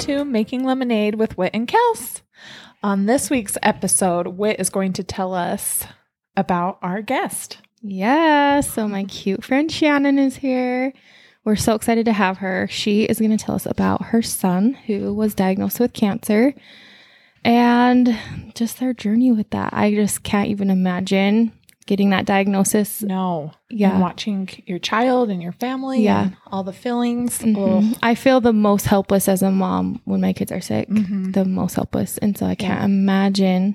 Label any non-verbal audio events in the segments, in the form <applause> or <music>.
To Making Lemonade with Wit and Kels. On this week's episode, Wit is going to tell us about our guest. Yeah, so my cute friend Shannen is here. We're so excited to have her. She is going to tell us about her son who was diagnosed with cancer and just their journey with that. I just can't even imagine getting that diagnosis. No. Yeah. And watching your child and your family Yeah. and all the feelings. Mhm. I feel the most helpless as a mom when my kids are sick. Mhm. The most helpless. And so I can't Yeah. imagine,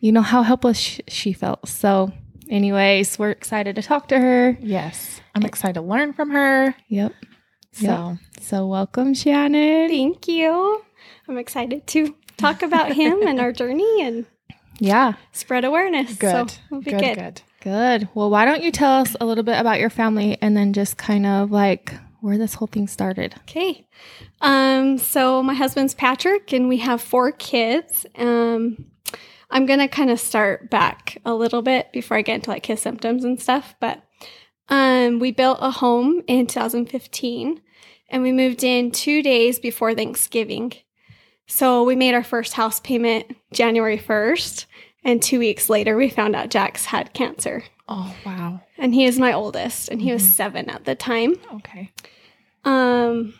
you know, how helpless sh- she felt. So, anyways, we're excited to talk to her. Yes. I'm excited to learn from her. Yep. So, So, welcome, Shannen. Thank you. I'm excited to talk about him and our journey and Yeah. spread awareness. good. So good, good. good. Good. Well, why don't you tell us a little bit about your family and then just kind of like where this whole thing started? Okay. Um, so my husband's Patrick and we have four kids. Um, I'm gonna kind of start back a little bit before I get into like his symptoms and stuff, but um, we built a home in 2015 and we moved in two days before Thanksgiving. So we made our first house payment January 1st, and two weeks later we found out Jax had cancer. Oh, wow. And he is my oldest, and he was Mhm. seven at the time. Okay. Um,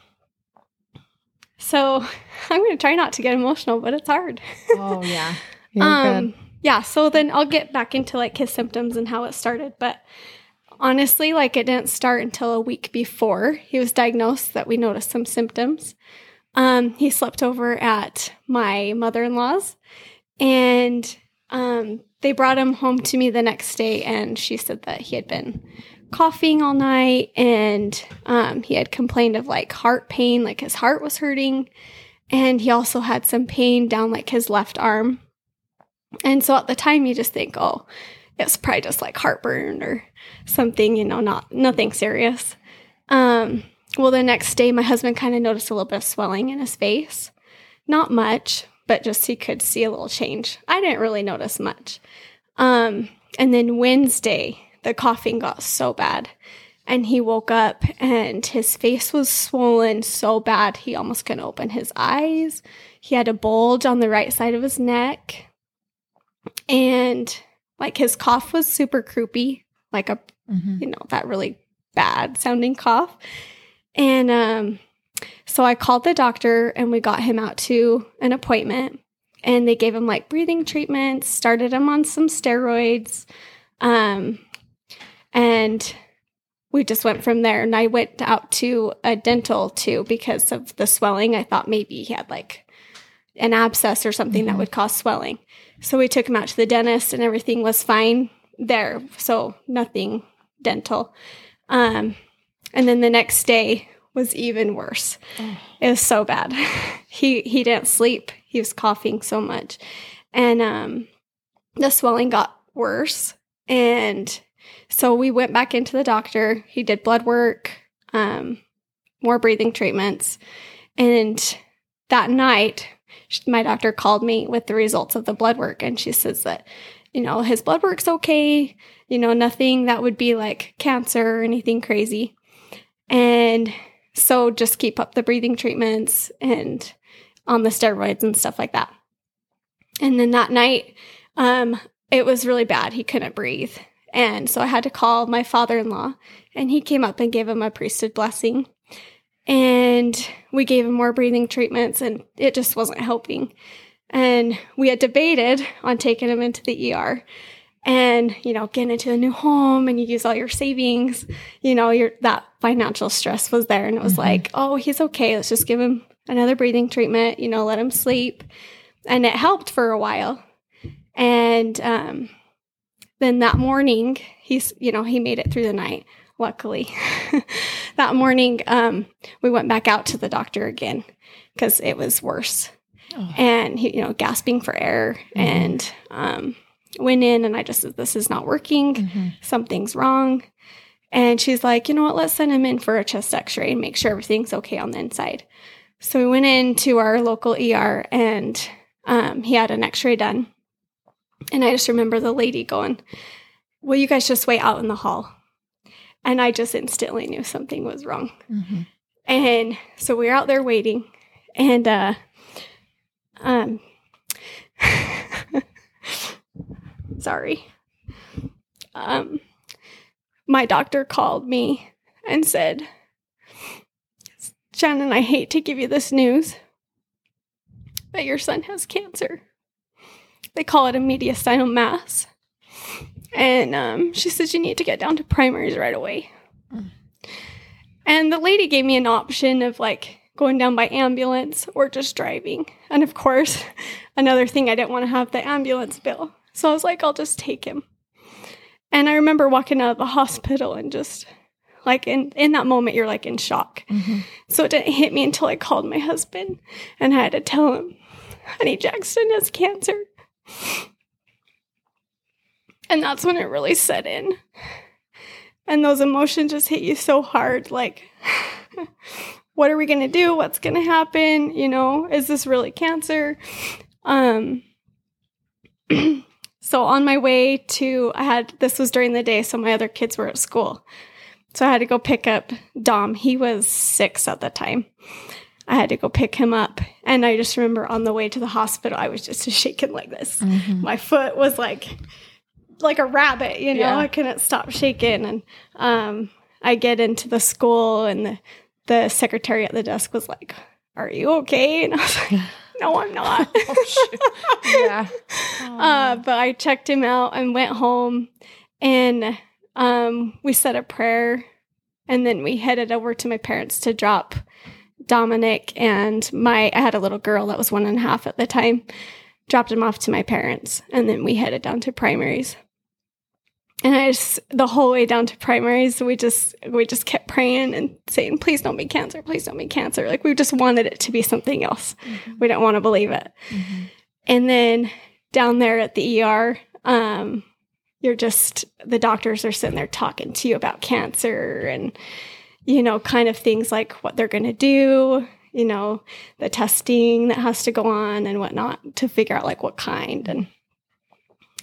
so <laughs> I'm going to try not to get emotional, but it's hard. Oh, yeah. <laughs> You're um, good. yeah. So then I'll get back into like his symptoms and how it started. But honestly, like it didn't start until a week before he was diagnosed that we noticed some symptoms. Um, he slept over at my mother in law's and um, they brought him home to me the next day and she said that he had been coughing all night and um, he had complained of like heart pain, like his heart was hurting. And he also had some pain down like his left arm. And so at the time you just think, oh, it's probably just like heartburn or something, you know, not nothing serious. Um, well, the next day my husband kind of noticed a little bit of swelling in his face. Not much, but just he could see a little change. I didn't really notice much. Um, and then Wednesday, the coughing got so bad. And he woke up and his face was swollen so bad he almost couldn't open his eyes. He had a bulge on the right side of his neck. And like his cough was super croupy, like a Mhm. you know, that really bad sounding cough. And um, so I called the doctor and we got him out to an appointment. And they gave him like breathing treatments, started him on some steroids. Um, and we just went from there. And I went out to a dental too because of the swelling. I thought maybe he had like an abscess or something that Mhm. would cause swelling. So we took him out to the dentist and everything was fine there. So nothing dental. Um, and then the next day was even worse. Oh. It was so bad. <laughs> he he didn't sleep. He was coughing so much, and um, the swelling got worse. And so we went back into the doctor. He did blood work, um, more breathing treatments, and that night, my doctor called me with the results of the blood work, and she says that you know his blood work's okay. You know nothing that would be like cancer or anything crazy, and so just keep up the breathing treatments and on the steroids and stuff like that. And then that night, um, it was really bad. He couldn't breathe. And so I had to call my father in law, and he came up and gave him a priesthood blessing. And we gave him more breathing treatments, and it just wasn't helping. And we had debated on taking him into the ER and, you know, getting into a new home and you use all your savings, you know, your that financial stress was there. And it was Mhm. like, oh, he's okay. Let's just give him another breathing treatment, you know, let him sleep. And it helped for a while. And um, then that morning, he's, you know, he made it through the night, luckily. <laughs> that morning, um, we went back out to the doctor again because it was worse. Oh. And he, you know, gasping for air and um, went in and I just said, this is not working. Mhm. Something's wrong. And she's like, you know what? Let's send him in for a chest x ray and make sure everything's okay on the inside. So we went into our local ER and um, he had an x ray done. And I just remember the lady going, Will you guys just wait out in the hall? And I just instantly knew something was wrong. Mhm. And so we were out there waiting. And uh um sorry. Um my doctor called me and said, Shannen, I hate to give you this news, but your son has cancer. They call it a mediastinal mass. And um, she says you need to get down to primaries right away. Mm. And the lady gave me an option of like going down by ambulance or just driving. And of course, <laughs> another thing, I didn't want to have the ambulance bill. So I was like, I'll just take him. And I remember walking out of the hospital and just like in, in that moment, you're like in shock. Mhm. So it didn't hit me until I called my husband and I had to tell him, honey, Jaxston has cancer. And that's when it really set in. And those emotions just hit you so hard like, <laughs> what are we going to do? What's going to happen? You know, is this really cancer? Um, <clears throat> so on my way to, I had, this was during the day, so my other kids were at school. So I had to go pick up Dom. He was six at the time. I had to go pick him up. And I just remember on the way to the hospital, I was just <laughs> shaking like this. Mhm. My foot was like, like a rabbit, you know, Yeah. I couldn't stop shaking. And um, I get into the school, and the, the secretary at the desk was like, Are you okay? <laughs> And I was like, <laughs> No, I'm not. <laughs> Oh, yeah. uh, but I checked him out and went home, and um, we said a prayer, and then we headed over to my parents to drop Dominic and my. I had a little girl that was one and a half at the time. Dropped him off to my parents, and then we headed down to primaries. And I just the whole way down to primaries, we just we just kept praying and saying, "Please don't be cancer. Please don't be cancer." Like we just wanted it to be something else. Mhm. We don't want to believe it. Mhm. And then down there at the ER, um, you're just the doctors are sitting there talking to you about cancer and you know, kind of things like what they're going to do, you know, the testing that has to go on and whatnot to figure out like what kind. And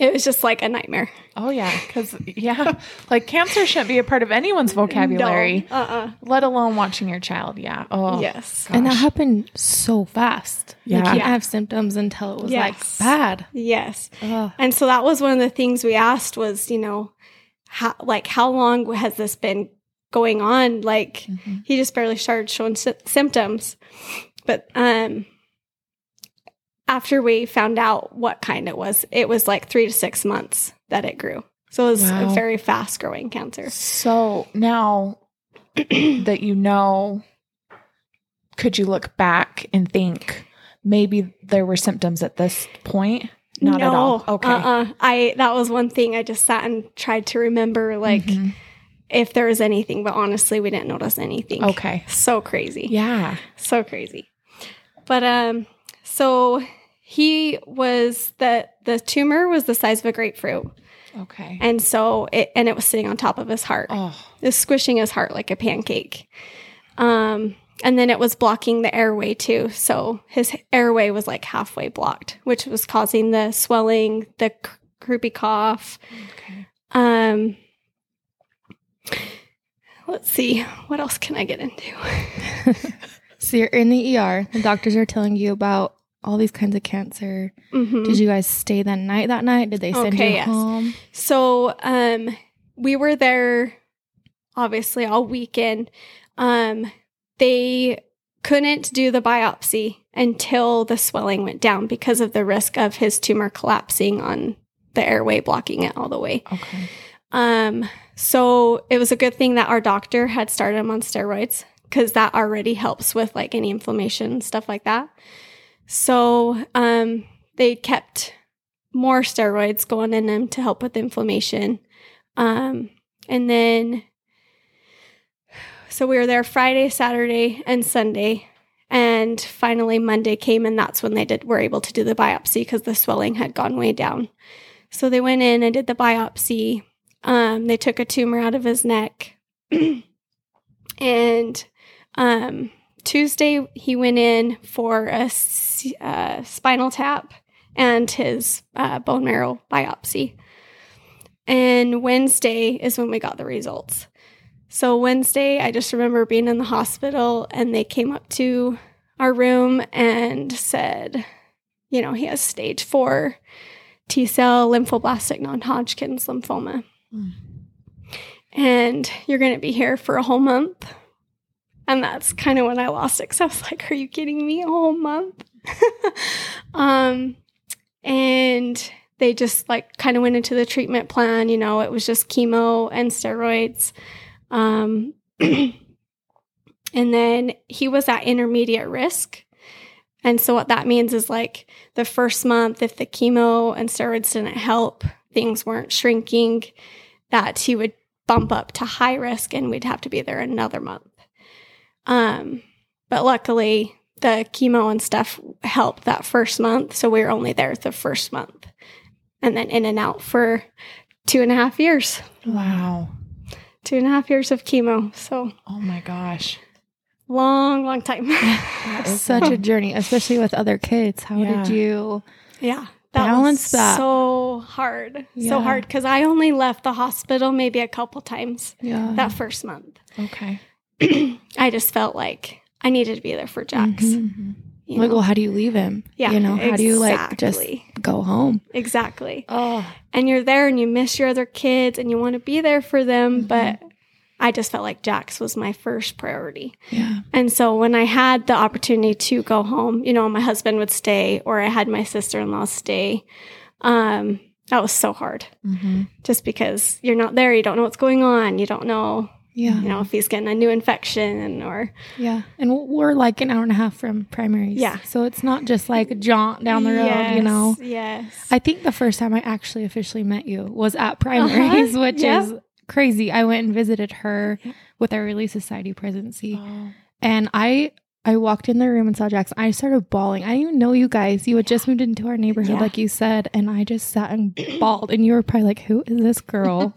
it was just like a nightmare. Oh yeah, because yeah, like cancer shouldn't be a part of anyone's vocabulary, No, uh-uh. let alone watching your child. Yeah. Oh Yes. And that happened so fast. Like, Yeah. you Yeah. have symptoms until it was Yes. like bad. Yes. Ugh. And so that was one of the things we asked was, you know, how like how long has this been going on? Like Mhm. he just barely started showing sy- symptoms. But um after we found out what kind it was, it was like 3 to 6 months that it grew. So it was Wow. a very fast growing cancer. So now <clears throat> that you know, could you look back and think maybe there were symptoms at this point? Not at all. Okay. Uh-uh. I that was one thing I just sat and tried to remember like Mhm. if there was anything, but honestly we didn't notice anything. Okay. So crazy. Yeah. so crazy but um so he was the the tumor was the size of a grapefruit Okay. and so it and it was sitting on top of his heart Oh. it was squishing his heart like a pancake um and then it was blocking the airway too so his airway was like halfway blocked which was causing the swelling the cr- croupy cough Okay. um let's see what else can i get into <laughs> So you're in the ER. The doctors are telling you about all these kinds of cancer. Mhm. Did you guys stay that night that night? Did they send Okay, you yes. home? So um we were there obviously all weekend. Um they couldn't do the biopsy until the swelling went down because of the risk of his tumor collapsing on the airway blocking it all the way. Okay. Um so it was a good thing that our doctor had started him on steroids cuz that already helps with like any inflammation stuff like that. So um they kept more steroids going in them to help with inflammation. Um, and then, so we were there Friday, Saturday, and Sunday. And finally, Monday came, and that's when they did were able to do the biopsy because the swelling had gone way down. So they went in and did the biopsy. Um, they took a tumor out of his neck, <clears throat> and um, Tuesday he went in for a uh, spinal tap and his uh, bone marrow biopsy. And Wednesday is when we got the results. So Wednesday, I just remember being in the hospital and they came up to our room and said, you know, he has stage four T cell lymphoblastic non Hodgkin's lymphoma. Mm. And you're going to be here for a whole month. And that's kind of when I lost it because I was like, are you kidding me? A whole month? <laughs> um, and they just like kind of went into the treatment plan. You know, it was just chemo and steroids. Um, <clears throat> and then he was at intermediate risk. And so what that means is like the first month, if the chemo and steroids didn't help, things weren't shrinking, that he would bump up to high risk and we'd have to be there another month. Um, but luckily the chemo and stuff helped that first month. So we were only there the first month and then in and out for two and a half years, Wow. two and a half years of chemo. So Oh my gosh. long, long time. <laughs> <laughs> Such a journey, especially with other kids. How Yeah. did you? Yeah. Balance was that. So hard. Yeah. So hard because I only left the hospital maybe a couple times Yeah. that first month. okay. I just felt like I needed to be there for Jax. Mhm. you Like, know? well, how do you leave him? yeah. You know, how do you like just go home? Exactly. Oh, And you're there and you miss your other kids and you want to be there for them. Mhm. But I just felt like Jax was my first priority. yeah. And so when I had the opportunity to go home, you know, my husband would stay or I had my sister in law stay. Um, that was so hard Mm-hmm. just because you're not there. You don't know what's going on. You don't know, Yeah. you know, if he's getting a new infection or Yeah. And we're like an hour and a half from primaries. Yeah. So it's not just like a jaunt down the road, you know? Yes. I think the first time I actually officially met you was at primaries, Uh-huh. <laughs> which Yeah. is crazy. I went and visited her with our Relief Society presidency. Oh. And I I walked in the room and saw Jaxston. I started bawling. I didn't even know you guys. You had just moved into our neighborhood, Yeah. like you said, and I just sat and bawled. And you were probably like, "Who is this girl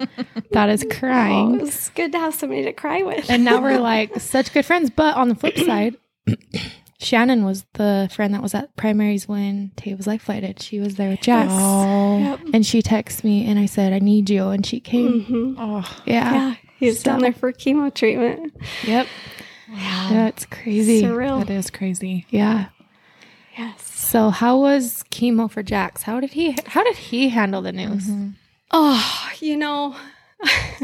that is <laughs> Oh, crying?" it was good to have somebody to cry with. and now we're like <laughs> such good friends. But on the flip side, <clears throat> Shannen was the friend that was at primaries when Tay was life flighted. She was there with Jax. Oh. Yep. And she texted me and I said, I need you. And she came. hmm Oh. Yeah. Yeah. He's So- down there for chemo treatment. Yep. Wow. That's crazy. Surreal. That is crazy. Yeah. Yes. So how was chemo for Jax? How did he how did he handle the news? Mhm. Oh, you know.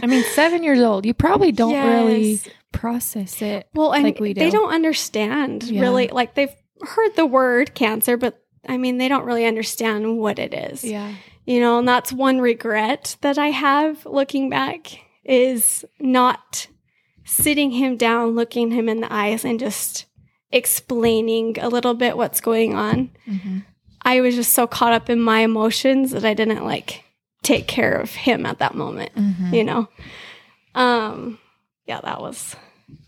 I mean, seven years old. You probably don't really process it. Well, and like we do. they do. don't understand Yeah. really. Like they've heard the word cancer, but I mean, they don't really understand what it is. Yeah. You know, and that's one regret that I have looking back is not sitting him down, looking him in the eyes, and just explaining a little bit what's going on. Mhm. I was just so caught up in my emotions that I didn't like take care of him at that moment, Mhm. you know? Um, yeah, that was,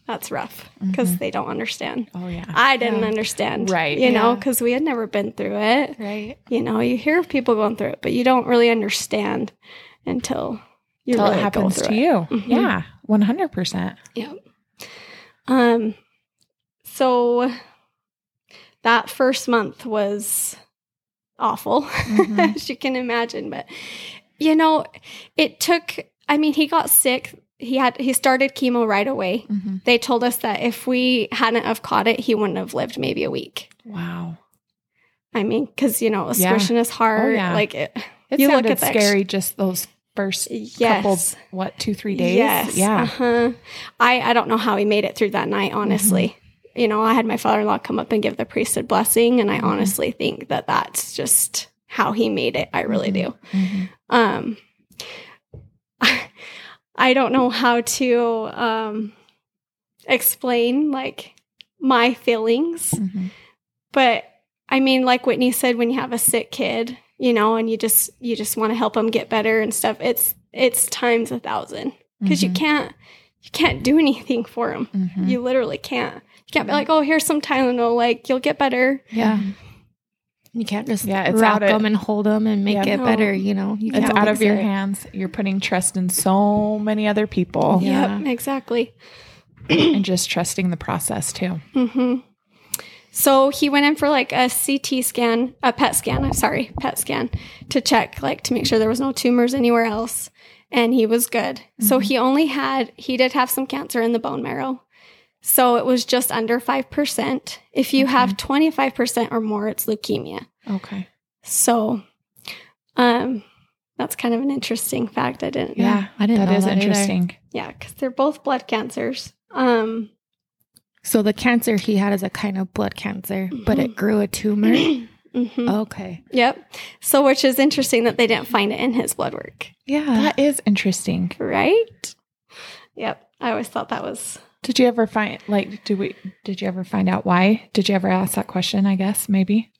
that's rough because Mhm. they don't understand. Oh yeah. I didn't Yeah. understand. Right, You know, because we had never been through it. Right. You know, you hear of people going through it, but you don't really understand until you Until really it happens to it. you. Mhm. Yeah. One hundred percent. Yep. Um, so that first month was awful, Mhm. <laughs> as you can imagine. But you know, it took. I mean, he got sick. He had he started chemo right away. Mm-hmm. They told us that if we hadn't have caught it, he wouldn't have lived maybe a week. Wow. I mean, because you know, it was Yeah. squishing his heart. yeah. Like it. It You look sounded at the ex- scary just those first Yes. couple what, two, three days? Yes. Yeah. Uh-huh. I I don't know how he made it through that night. Honestly, Mm-hmm. you know, I had my father-in-law come up and give the priesthood blessing, and I Mhm. honestly think that that's just how he made it. I really do. Mhm. Um, <laughs> I don't know how to um explain like my feelings, Mhm. but I mean, like Whitney said, when you have a sick kid, you know, and you just you just want to help them get better and stuff. It's it's times a thousand because you Mhm. can't you can't do anything for them. Mhm. You literally can't. You can't be like, oh, here's some Tylenol, like you'll get better. Yeah. You can't just Yeah, it's rock out of- them and hold them and make Yeah. it No. better. You know, you It's out of your it. hands. You're putting trust in so many other people Yeah. Yep, exactly. and just trusting the process too. hmm So he went in for like a CT scan, a PET scan. I'm sorry, PET scan to check, like to make sure there was no tumors anywhere else, and he was good. So Mhm. he only had he did have some cancer in the bone marrow. So it was just under 5%. If you have 25% or more, it's leukemia. Okay. So um that's kind of an interesting fact I didn't know. Yeah, I didn't that know is that either. Yeah, cuz they're both blood cancers. Um So the cancer he had is a kind of blood cancer, but it grew a tumor. <clears throat> mhm. okay. Yep. So which is interesting that they didn't find it in his blood work, Yeah. That is interesting. right? Yep. I always thought that was Did you ever find like did we did you ever find out why? Did you ever ask that question, I guess, maybe?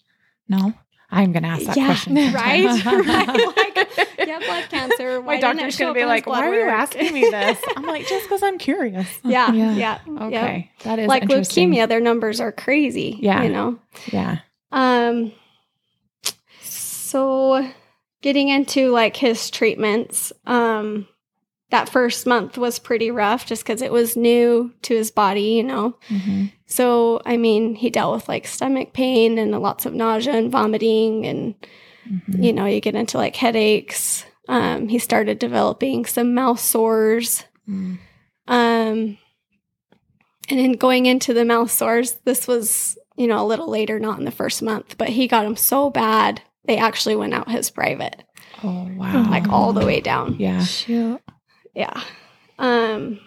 No? I'm gonna ask that Yeah, question. right? <laughs> Right, like, yeah, blood cancer. My why didn't doctor's gonna be like, Why are you work?" asking me this? I'm like, just because I'm curious. <laughs> yeah, Yeah. yeah, Okay. That is Like leukemia, their numbers are crazy. Yeah. you know. Yeah. Um. So, getting into like his treatments, um, that first month was pretty rough just because it was new to his body, you know. hmm So, I mean, he dealt with like stomach pain and lots of nausea and vomiting, and Mm-hmm. you know, you get into like headaches. Um, he started developing some mouth sores. Mm. Um, and in going into the mouth sores, this was, you know, a little later, not in the first month, but he got them so bad, they actually went out his private, Oh wow. like all the way down. Yeah. Shoot. Yeah. Um,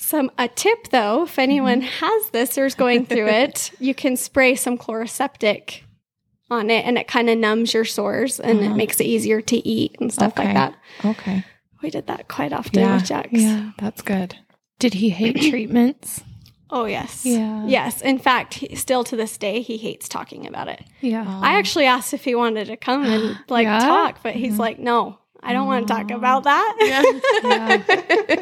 some a tip though, if anyone has this or is going through <laughs> it, you can spray some Chloraseptic on it, and it kind of numbs your sores and Uh-huh. it makes it easier to eat and stuff Okay. like that. Okay. We did that quite often Yeah. with Jax. Yeah. That's good. Did he hate <clears throat> treatments? Oh yes. Yeah. Yes. In fact, he, still to this day, he hates talking about it. Yeah. I actually asked if he wanted to come and <gasps> like Yeah? talk, but he's like, "No, I don't want to talk about that."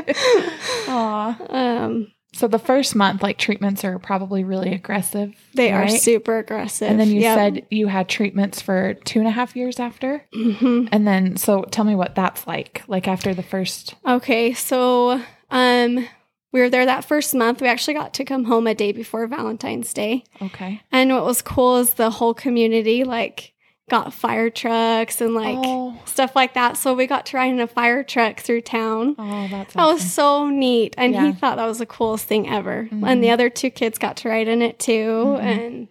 <laughs> Aw. um, So the first month, like treatments are probably really aggressive. they are super aggressive. And then you Yep. said you had treatments for two and a half years after. Mhm. And then, so tell me what that's like. Like after the first. Okay, so um, we were there that first month. We actually got to come home a day before Valentine's Day, Okay. and what was cool is the whole community like got fire trucks and like oh, stuff like that. So we got to ride in a fire truck through town. oh, that's That was so neat. And Yeah. he thought that was the coolest thing ever. Mhm. And the other two kids got to ride in it too. Mhm. And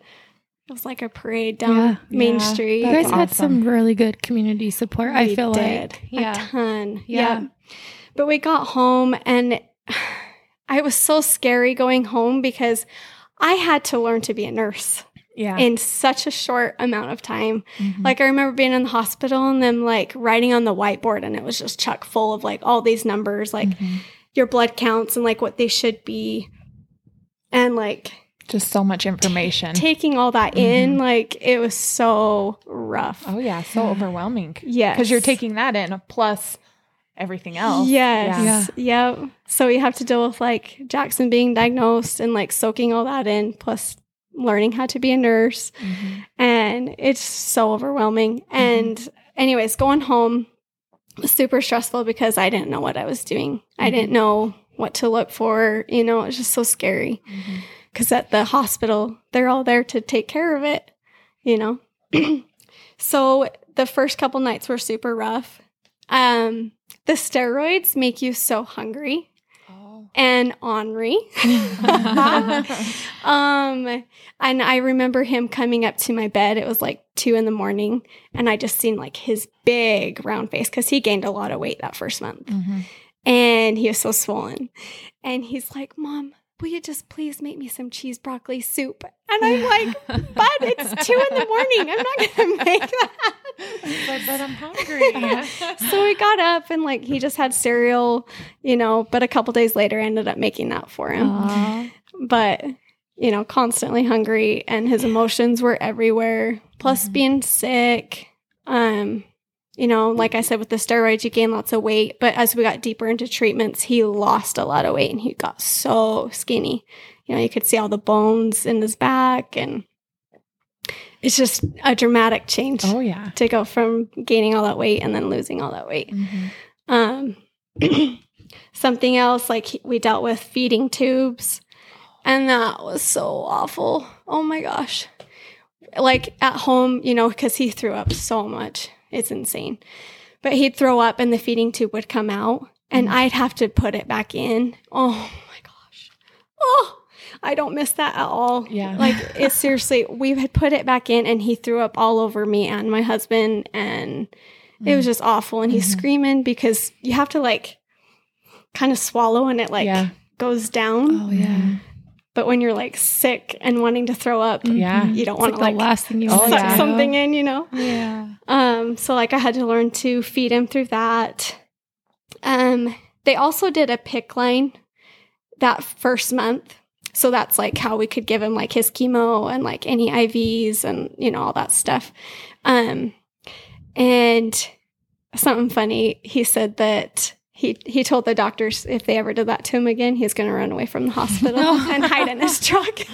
it was like a parade down Yeah. Main Yeah. Street. you guys had some really good community support. I feel did. like. a Yeah. ton. Yeah. Yeah. But we got home and <sighs> I was so scary going home because I had to learn to be a nurse yeah. in such a short amount of time. Mhm. Like I remember being in the hospital and them like writing on the whiteboard and it was just chock full of like all these numbers, like Mhm. your blood counts and like what they should be. And like just so much information. taking all that in, like it was so rough. oh, yeah. So overwhelming. Yeah. Because you're taking that in plus everything else. Yes. Yep. So you have to deal with like Jaxston being diagnosed and like soaking all that in, plus learning how to be a nurse. Mhm. And it's so overwhelming. And, anyways, going home was super stressful because I didn't know what I was doing. I didn't know what to look for. You know, it was just so scary because at the hospital, they're all there to take care of it, you know? <clears throat> so the first couple nights were super rough. Um, the steroids make you so hungry. And ornery. <laughs> um, and I remember him coming up to my bed. It was like two in the morning, and I just seen like his big round face because he gained a lot of weight that first month, Mhm. and he was so swollen. And he's like, "Mom, will you just please make me some cheese broccoli soup?" And I'm like, but it's two in the morning. I'm not gonna <laughs> make that." but, but I'm hungry. <laughs> so we got up and like he just had cereal, you know, but a couple days later I ended up making that for him. Aw. But, you know, constantly hungry and his emotions were everywhere. Plus Mhm. being sick. Um, you know, like I said with the steroids you gain lots of weight, but as we got deeper into treatments, he lost a lot of weight and he got so skinny. You know, you could see all the bones in his back and it's just a dramatic change oh, yeah. to go from gaining all that weight and then losing all that weight. Mhm. Um, <clears throat> something else like we dealt with feeding tubes, and that was so awful. Oh my gosh! Like at home, you know, because he threw up so much, it's insane. But he'd throw up, and the feeding tube would come out, and Mhm. I'd have to put it back in. Oh my gosh! oh, I don't miss that at all. Yeah. Like it's seriously, we had put it back in and he threw up all over me and my husband and it was just awful. And he's Mhm. screaming because you have to like kind of swallow and it like Yeah. goes down. Oh yeah. But when you're like sick and wanting to throw up, Yeah. you don't It's want like to like, last thing you want suck yeah. something in, you know? Yeah. Um, so like I had to learn to feed him through that. Um, they also did a PICC line that first month. So that's like how we could give him like his chemo and like any IVs and you know all that stuff. Um, and something funny, he said that he he told the doctors if they ever did that to him again, he's going to run away from the hospital <laughs> and hide in his truck. <laughs>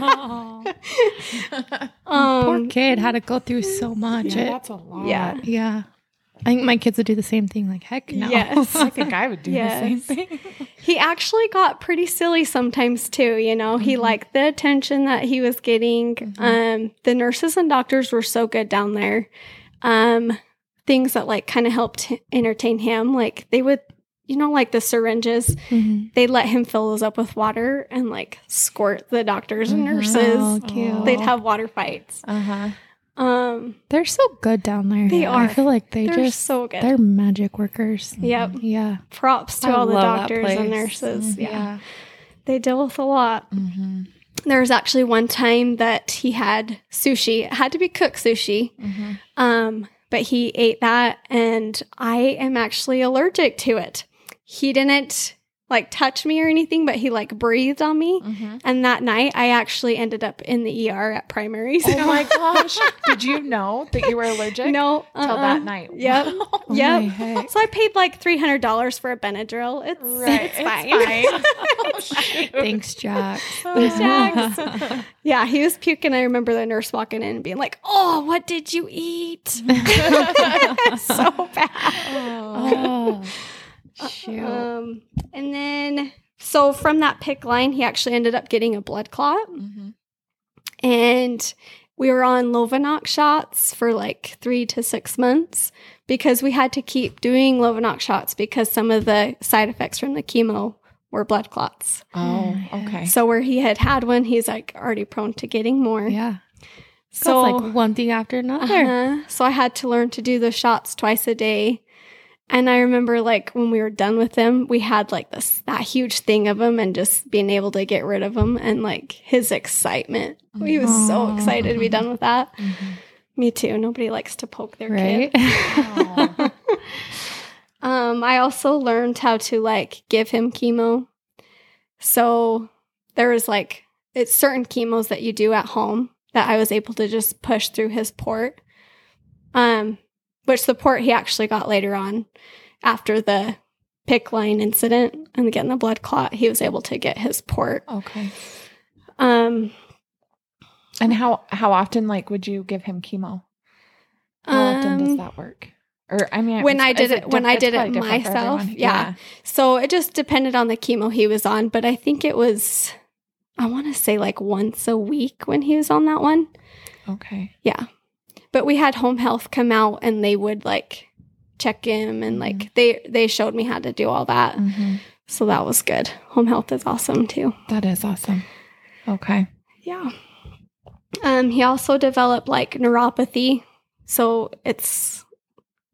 Oh, <laughs> um, poor kid had to go through so much. Yeah, It- that's a lot. yeah. yeah. I think my kids would do the same thing. Like, heck no. Yes. I think I would do the same thing. He actually got pretty silly sometimes too, you know. He liked the attention that he was getting. Um the nurses and doctors were so good down there. Um things that like kind of helped entertain him, like they would you know like the syringes, Mhm. they'd let him fill those up with water and like squirt the doctors and Mhm. nurses. Oh, cute. They'd have water fights. Uh huh. Um They're so good down there. They I are. feel like they they're just so good. they're magic workers. Yep. Yeah. Props to I all the doctors and place. nurses. Mhm. Yeah. They deal with a lot. Mm-hmm. There was actually one time that he had sushi. It had to be cooked sushi. Mm-hmm. Um, but he ate that and I am actually allergic to it. He didn't like touch me or anything, but he like breathed on me. Mm-hmm. And that night I actually ended up in the ER at primaries. Oh my <laughs> gosh! Did you know that you were allergic? no, till uh-uh. that night. Yep. Wow. <laughs> Oh Yep. my. So I paid like three hundred dollars for a Benadryl. It's, Right. it's fine. <laughs> Oh. Thanks, Jack. Thanks, Jax. yeah, he was puking. I remember the nurse walking in and being like, "Oh, what did you eat?" so bad. oh, shoot. Um, and then, so from that PICC line, he actually ended up getting a blood clot, Mhm. and we were on Lovenox shots for like three to six months because we had to keep doing Lovenox shots because some of the side effects from the chemo were blood clots. Oh, okay. So where he had had one, he's like already prone to getting more. yeah. So So it's like one thing after another. Uh-huh. So I had to learn to do the shots twice a day. And I remember like when we were done with them, we had like this that huge thing of him and just being able to get rid of him and like his excitement. He was so excited to be done with that. Mhm. Me too. Nobody likes to poke their Right? kid. <laughs> Um, I also learned how to like give him chemo. So there was like it's certain chemos that you do at home that I was able to just push through his port. Um, which support he actually got later on after the PICC line incident and getting the blood clot, he was able to get his port. okay. Um, And how how often like would you give him chemo? How often does um, that work? Or I mean, When I did is it- when I did it probably different for myself, everyone. yeah. So it just depended on the chemo he was on, but I think it was, I want to say like once a week when he was on that one. Okay. Yeah. But we had home health come out and they would like check him and Mm-hmm. like they they showed me how to do all that. Mhm. So that was good. Home health is awesome too. That is awesome. Okay. Yeah. Um he also developed like neuropathy. So it's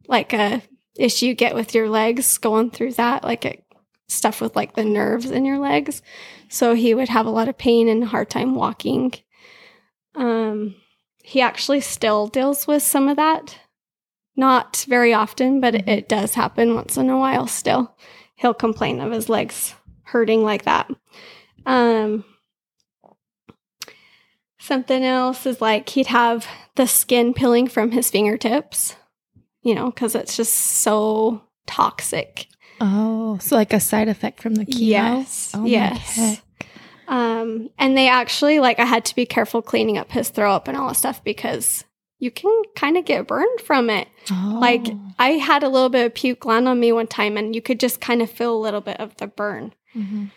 like a issue you get with your legs going through that like a, stuff with like the nerves in your legs. So he would have a lot of pain and a hard time walking. Um he actually still deals with some of that. Not very often, but it, it does happen once in a while still. He'll complain of his legs hurting like that. Um Something else is like he'd have the skin peeling from his fingertips, you know, because it's just so toxic. Oh, so like a side effect from the chemo? Yes. Oh my yes. Um, and they actually like I had to be careful cleaning up his throw up and all that stuff because you can kind of get burned from it. Oh. Like I had a little bit of puke land on me one time, and you could just kind of feel a little bit of the burn, Mhm.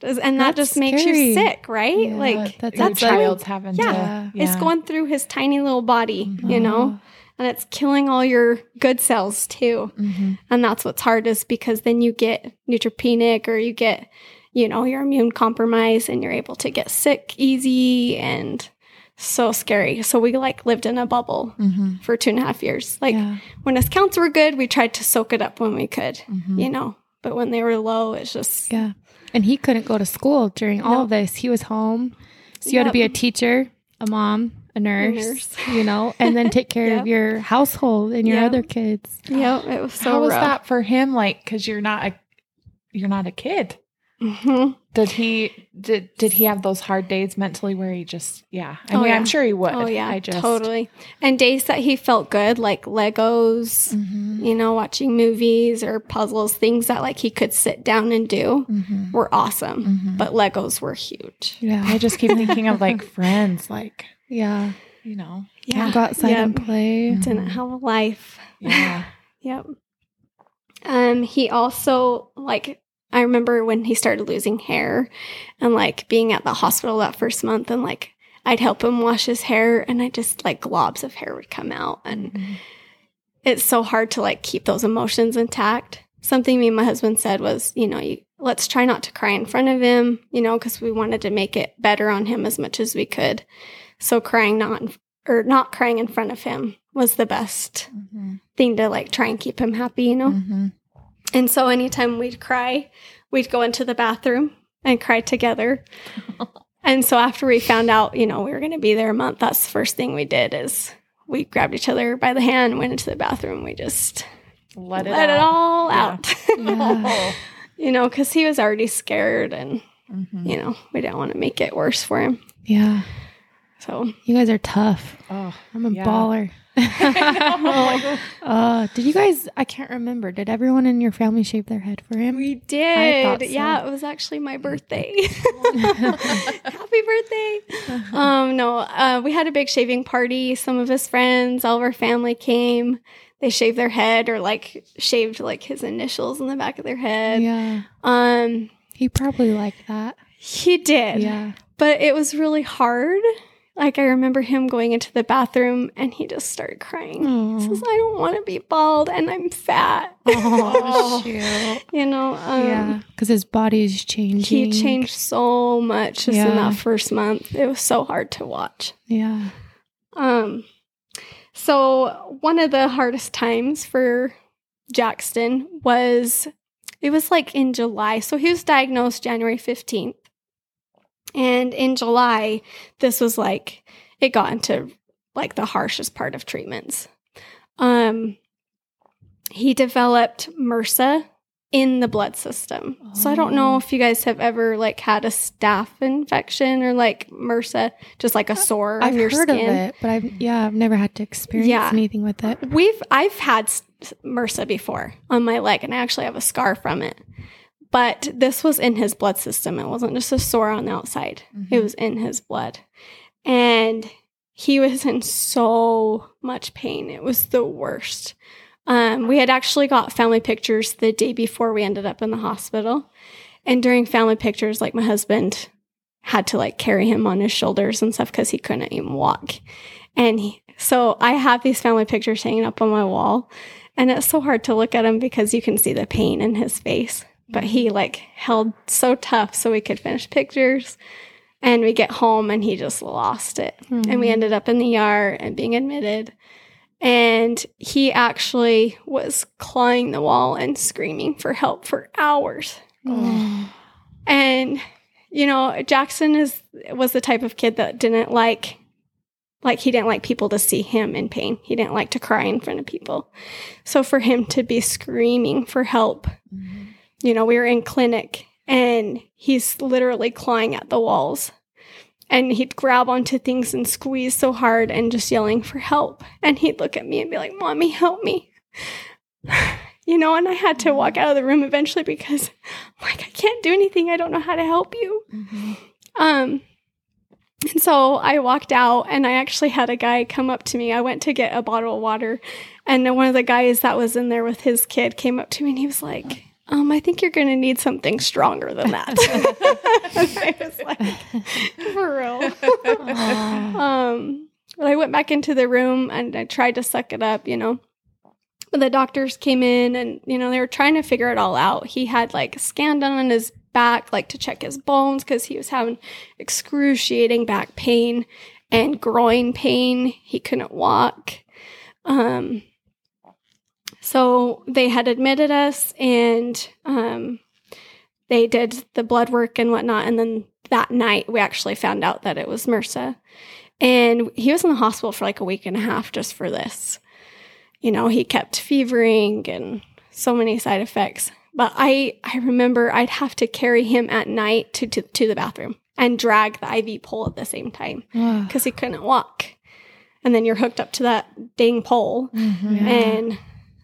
Does- and that That's just makes you sick, right? Yeah, like that's like- child's having yeah, to. it's going through his tiny little body, you Oh. know, and it's killing all your good cells too. hmm And that's what's hard is because then you get neutropenic or you get, you know, you're immune compromised and you're able to get sick easy and so scary. So we like lived in a bubble Mm-hmm. for two and a half years. Like yeah. when his counts were good, we tried to soak it up when we could, Mm-hmm. you know. But when they were low, it's just Yeah. And he couldn't go to school during all No. of this. He was home. So you had to be a teacher, a mom, a nurse, nurse. you know, and then take <laughs> care Yep. of your household and your Yep. other kids. yeah, it was so How was that for him? Like, because you're not a you're not a kid. Mhm. Did he did did he have those hard days mentally where he just yeah? I Oh, mean, yeah. I'm sure he would. Oh yeah, I just totally. And days that he felt good, like Legos, Mhm. you know, watching movies or puzzles, things that like he could sit down and do Mhm. were awesome. Mhm. But Legos were huge. Yeah. I just keep thinking of like <laughs> friends, like Yeah. you know, Can't go outside Yep. and play. Didn't have a life. yeah. <laughs> Yep. Um, he also like I remember when he started losing hair and like being at the hospital that first month and like I'd help him wash his hair and I just like globs of hair would come out and Mhm. it's so hard to like keep those emotions intact. Something me and my husband said was, you know, you let's try not to cry in front of him, you know, because we wanted to make it better on him as much as we could. So crying not or not crying in front of him was the best Mhm. thing to like try and keep him happy, you know. Mhm. And so anytime we'd cry, we'd go into the bathroom and cry together. <laughs> and so after we found out, you know, we were going to be there a month, that's the first thing we did is we grabbed each other by the hand, went into the bathroom, we just Let it let it all Yeah. out. Yeah. <laughs> you know, because he was already scared and, Mhm. you know, we didn't want to make it worse for him. Yeah. So, You guys are tough. Oh, I'm a Yeah. baller. <laughs> uh, did you guys? I can't remember. Did everyone in your family shave their head for him? we did. so. Yeah, it was actually my birthday. <laughs> Happy birthday. um, no, uh, we had a big shaving party. Some of his friends, all of our family came. They shaved their head or like shaved like his initials in the back of their head. yeah. Um, He probably liked that. he did, Yeah. but it was really hard. Like I remember him going into the bathroom and he just started crying. He says, "I don't want to be bald and I'm fat." Oh, <laughs> shoot. you know, um, yeah. Because his body is changing. he changed so much just in that first month. It was so hard to watch. Yeah. Um, so one of the hardest times for Jaxston was it was like in July. So he was diagnosed January 15th. And in July, this was like it got into like the harshest part of treatments. Um he developed MRSA in the blood system. So I don't know Oh. if you guys have ever like had a staph infection or like MRSA, just like a sore I've your heard skin. of it, but I've yeah, I've never had to experience Yeah. anything with it. We've I've had MRSA before on my leg, and I actually have a scar from it. But this was in his blood system. It wasn't just a sore on the outside. It was in his blood, and he was in so much pain. It was the worst. Um, we had actually got family pictures the day before we ended up in the hospital, and during family pictures, like my husband had to like carry him on his shoulders and stuff because he couldn't even walk. And he, so I have these family pictures hanging up on my wall, and it's so hard to look at him because you can see the pain in his face. But he like held so tough so we could finish pictures. And we get home and he just lost it. And we ended up in the ER and being admitted. And he actually was clawing the wall and screaming for help for hours. Oh. And you know, Jaxston is was the type of kid that didn't like like he didn't like people to see him in pain. He didn't like to cry in front of people. So for him to be screaming for help, you know, we were in clinic and he's literally clawing at the walls. And he'd grab onto things and squeeze so hard and just yelling for help. And he'd look at me and be like, Mommy, help me. <sighs> you know, and I had to walk out of the room eventually because I'm <laughs> like, I can't do anything. I don't know how to help you. Um, and so I walked out and I actually had a guy come up to me. I went to get a bottle of water and one of the guys that was in there with his kid came up to me and he was like, um, I think you're going to need something stronger than that. <laughs> <laughs> I was like, <laughs> for real. um, but I went back into the room and I tried to suck it up, you know. But the doctors came in and, you know, they were trying to figure it all out. He had like a scan done on his back, like to check his bones because he was having excruciating back pain and groin pain. He couldn't walk. Um, so they had admitted us and um, they did the blood work and whatnot. And then that night, we actually found out that it was MRSA. And he was in the hospital for like a week and a half just for this. You know, he kept fevering and so many side effects. But I, I remember I'd have to carry him at night to, to, to the bathroom and drag the IV pole at the same time because he couldn't walk. And then you're hooked up to that dang pole. Mhm. Yeah. And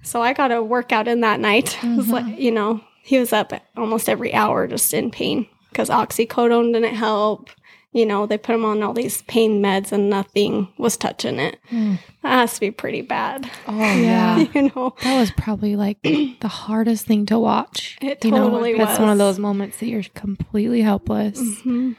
so I got a workout in that night. <laughs> It was like, you know, he was up almost every hour just in pain because oxycodone didn't help. You know, they put him on all these pain meds and nothing was touching it. Mm. That has to be pretty bad. Oh <laughs> Yeah. you know, That was probably like <clears throat> the hardest thing to watch. It you know, totally That's one of those moments that you're completely helpless. Mhm.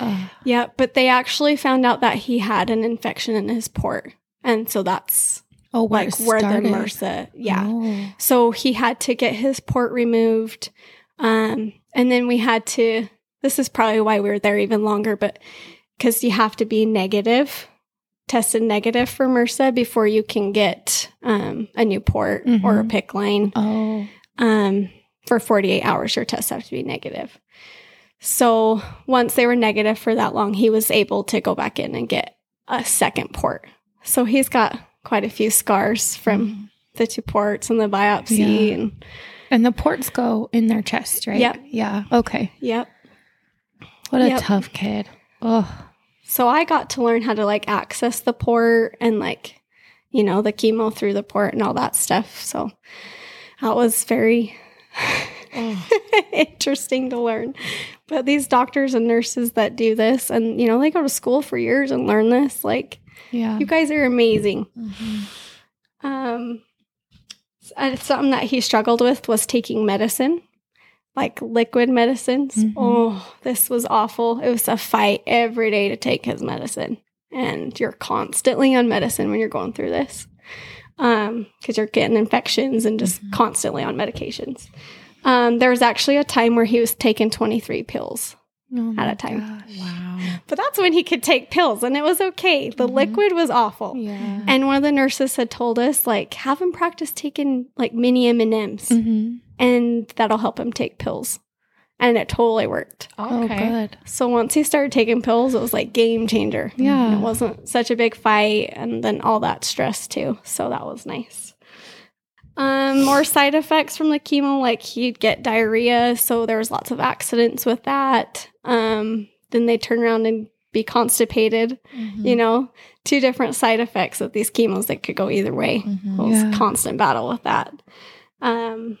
Ugh. yeah. But they actually found out that he had an infection in his port. And so that's Oh, where like where the. MRSA, yeah. Oh. So he had to get his port removed. Um, and then we had to, this is probably why we were there even longer, but because you have to be negative, tested negative for MRSA before you can get um, a new port or a Mhm. PICC line. Oh. Um, for 48 hours, your tests have to be negative. So once they were negative for that long, he was able to go back in and get a second port. So he's got quite a few scars from mm-hmm. the two ports and the biopsy Yeah. and And the ports go in their chest, right? Yep. Yeah. Okay. yep. What a Yep. tough kid. Oh. So I got to learn how to like access the port and like, you know, the chemo through the port and all that stuff. So that was very <laughs> interesting to learn. But these doctors and nurses that do this and, you know, they go to school for years and learn this, like, Yeah. you guys are amazing. Mhm. Um, uh, something that he struggled with was taking medicine, like liquid medicines. Mhm. Oh, this was awful. It was a fight every day to take his medicine, and you're constantly on medicine when you're going through this, um, because you're getting infections and just Mhm. constantly on medications. Um, there was actually a time where he was taking 23 pills Oh at a time. gosh. Wow. but that's when he could take pills, and it was okay. The Mhm. liquid was awful. Yeah. And one of the nurses had told us, like, have him practice taking like mini M and M's, Mhm. and that'll help him take pills. And it totally worked. Oh, good. So once he started taking pills, it was like game changer. Yeah. It wasn't such a big fight, and then all that stress too. So that was nice. Um, more side effects from the chemo, like he'd get diarrhea. So there was lots of accidents with that. Um, then they turn around and be constipated Mhm. you know, two different side effects of these chemos that could go either way. Mhm. It was Yeah. a constant battle with that. Um,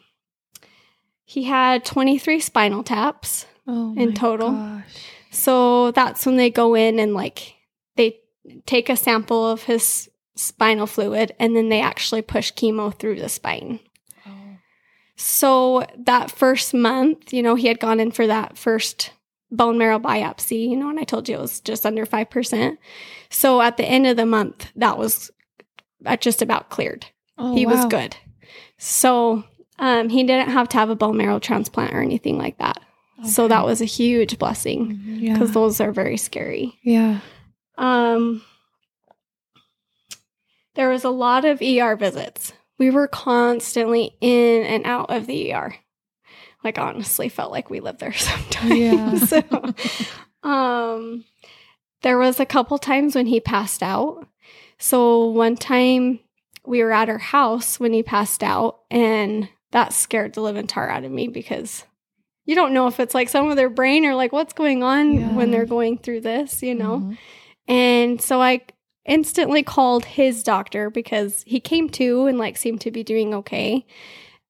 he had 23 spinal taps. Oh, In total. gosh. So that's when they go in and like they take a sample of his spinal fluid and then they actually push chemo through the spine. Oh. So that first month, you know, he had gone in for that first bone marrow biopsy, you know, and I told you it was just under 5%. So at the end of the month, that was uh, just about cleared. Oh, he was good. So um, he didn't have to have a bone marrow transplant or anything like that. So that was a huge blessing Mhm. Yeah. because those are very scary. yeah. Um, there was a lot of ER visits. We were constantly in and out of the ER. Like honestly, felt like we lived there <laughs> sometimes. <laughs> so, um, there was a couple times when he passed out. So one time we were at our house when he passed out, and that scared the living tar out of me because you don't know if it's like some of their brain or like what's going on Yeah. when they're going through this, you know. Mhm. And so I instantly called his doctor because he came to and like seemed to be doing okay.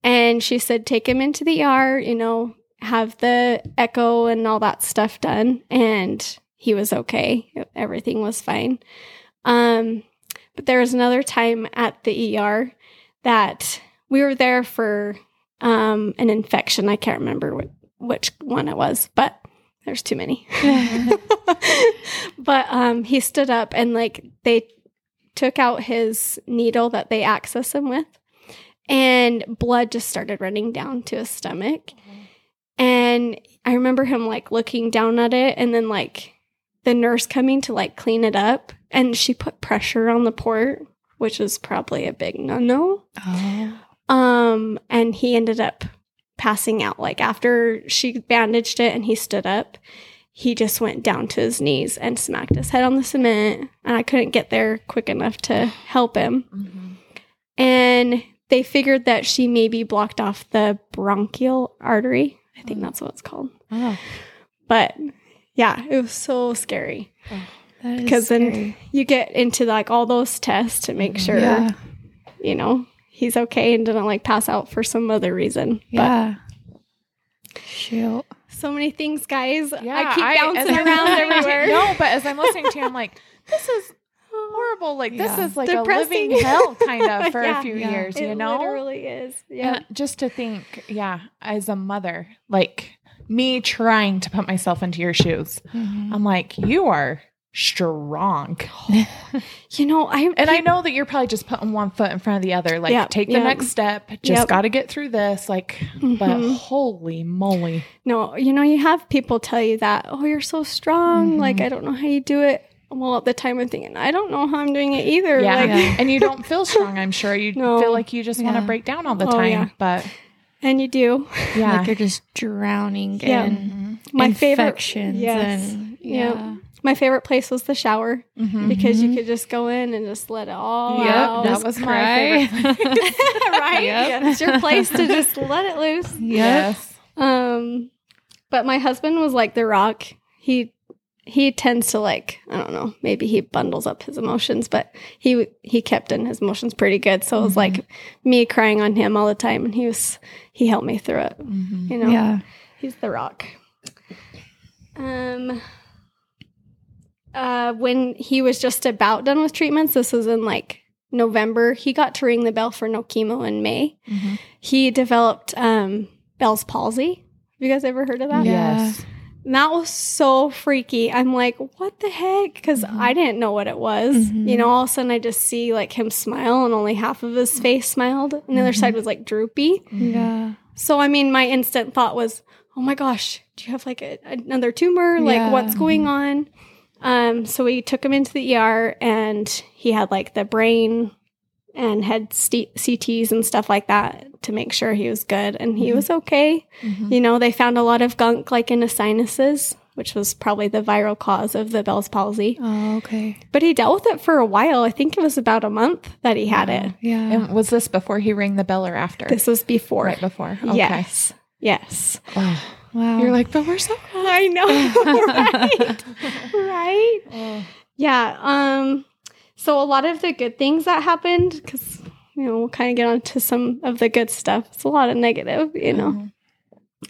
And she said, take him into the ER, you know, have the echo and all that stuff done. And he was okay. Everything was fine. Um, but there was another time at the ER that we were there for um, an infection. I can't remember what, which one it was, but there's too many. <laughs> <laughs> but um, he stood up and like they took out his needle that they access him with, and blood just started running down to his stomach. And I remember him like looking down at it and then like the nurse coming to like clean it up. And she put pressure on the port, which is probably a big no no. Oh. Um, and he ended up passing out. Like after she bandaged it and he stood up, he just went down to his knees and smacked his head on the cement. And I couldn't get there quick enough to help him. Mm-hmm. And they figured that she maybe blocked off the bronchial artery. I think Mm. that's what it's called. Oh. But yeah, it was so scary is because then you get into like all those tests to make sure Yeah. you know he's okay and didn't like pass out for some other reason. Yeah. Shoot. So many things, guys. Yeah, I keep bouncing I'm around <laughs> everywhere. No, but as I'm listening to you, I'm like, this is horrible. Like Yeah. this is like Depressing. a living hell, <laughs> kind of, for Yeah. a few Yeah. years. You it know, literally is. Yeah. And just to think, yeah, as a mother, like me trying to put myself into your shoes, Mhm. I'm like, you are strong. <laughs> You know, I And I know that you're probably just putting one foot in front of the other. Like, Yep, take the yep. next step. Just Yep. got to get through this. Like, but Mhm. holy moly. No, you know, you have people tell you that, oh, you're so strong. Mm-hmm. Like, I don't know how you do it. Well, at the time, I'm thinking, I don't know how I'm doing it either. Yeah. Like, Yeah. And you <laughs> don't feel strong, I'm sure. You No. feel like you just want to break down all the Oh, time. yeah. But and you do. yeah. Like you're just drowning Yeah. in My favorite, infections yes. and Yeah. yeah. My favorite place was the shower Mhm. because you Mhm. could just go in and just let it all Yep, out. that Just was my cry. favorite <laughs> <laughs> right? Yep. Yeah, it's your place to just let it loose. <laughs> Yes. Um, but my husband was like the rock. He he tends to like I don't know. Maybe he bundles up his emotions, but he he kept in his emotions pretty good. So it was like me crying on him all the time, and he was he helped me through it. Mhm. You know, Yeah. he's the rock. Um. Uh, when he was just about done with treatments, this was in like November. He got to ring the bell for no chemo in May. Mhm. He developed um, Bell's palsy. Have you guys ever heard of that? Yeah. Yes. And that was so freaky. I'm like, what the heck? Because Mhm. I didn't know what it was. Mhm. You know, all of a sudden I just see like him smile and only half of his face smiled. And the other Mhm. side was like droopy. Yeah. So, I mean, my instant thought was, oh my gosh, do you have like a, another tumor? Like, what's going on? Um, so we took him into the ER and he had like the brain and had st- CTs and stuff like that to make sure he was good. And he Mhm. was okay. Mhm. You know, they found a lot of gunk like in his sinuses, which was probably the viral cause of the Bell's palsy. Oh, okay. But he dealt with it for a while. I think it was about a month that he had it. Yeah. And was this before he rang the bell or after? This was before. right before. Okay. Yes. Yes. Oh. Wow. You're like, but we're so I know. <laughs> right. right. Oh. Yeah. Um, so a lot of the good things that happened, because you know, we'll kind of get on to some of the good stuff. It's a lot of negative, you know. Mhm.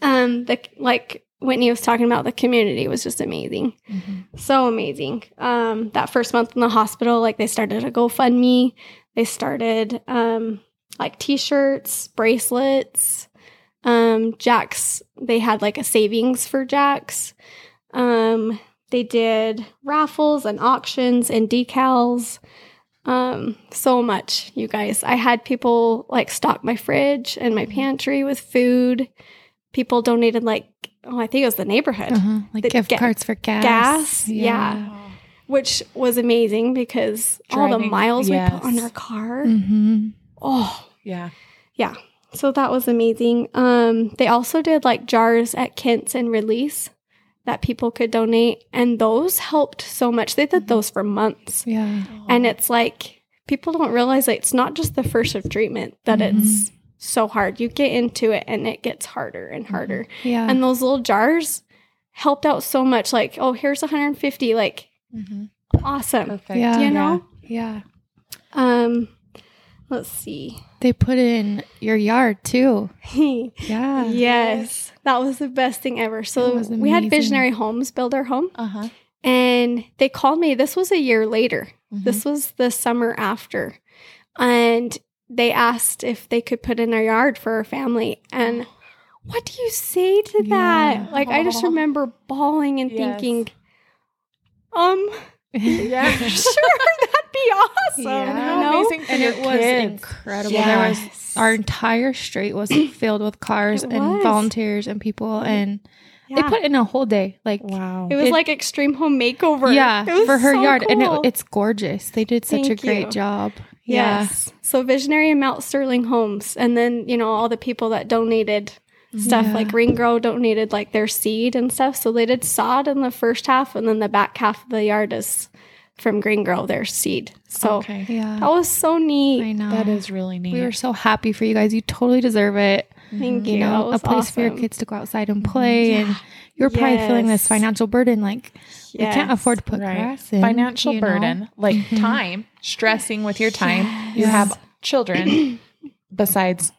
Um, the like Whitney was talking about, the community was just amazing. Mhm. so amazing. Um, that first month in the hospital, like they started a GoFundMe. They started um, like T-shirts, bracelets. Um, Jax. They had like a savings for Jax. Um, they did raffles and auctions and decals. Um, so much, you guys. I had people like stock my fridge and my pantry with food. People donated like oh, I think it was the neighborhood uh-huh. Like The gift ga- cards for gas. gas, yeah. which was amazing because all the Driving- miles we put on our car. Mm-hmm. Oh, yeah, Yeah. So that was amazing. Um, they also did like jars at Kent's and Release that people could donate, and those helped so much. They did those for months, Yeah. and it's like people don't realize that it's not just the first of treatment that Mhm. it's so hard. You get into it, and it gets harder and harder. Yeah. And those little jars helped out so much. Like, oh, here's 150. Like, Mhm. awesome. Perfect. Yeah. You know. yeah. Um, let's see. They put it in your yard too. <laughs> Yeah. yes, that was the best thing ever. So we had. Visionary Homes build our home, Uh huh. and they called me. This was a year later. Mm-hmm. This was the summer after, and they asked if they could put in our yard for our family. And what do you say to that? Yeah. Like I just remember bawling and Yes. thinking, um, <laughs> Yeah. <laughs> sure, that'd be awesome. Yeah. And how know? amazing for and your it was kids. incredible. There was our entire street was <clears throat> filled with cars It and was. volunteers and people, and Yeah. they put in a whole day. Like, Wow. it was it- like extreme home makeover. yeah, for her so yard, and it, it's gorgeous. They did such Thank a great you. job. Yes. So Visionary and Mount Sterling Homes. And then, you know, all the people that donated stuff Yeah. like Green Grow donated like their seed and stuff. So they did sod in the first half and then the back half of the yard is from Green Grow, their seed. So okay. Yeah, that was so neat. I know. That is really neat. We were so happy for you guys. You totally deserve it. Thank you. You know, a was place for your kids to go outside and play, and you're probably feeling this financial burden. Like, we can't afford to put right. grass in. Financial you know? burden, like <laughs> time, stressing with your time. You have children <clears throat> besides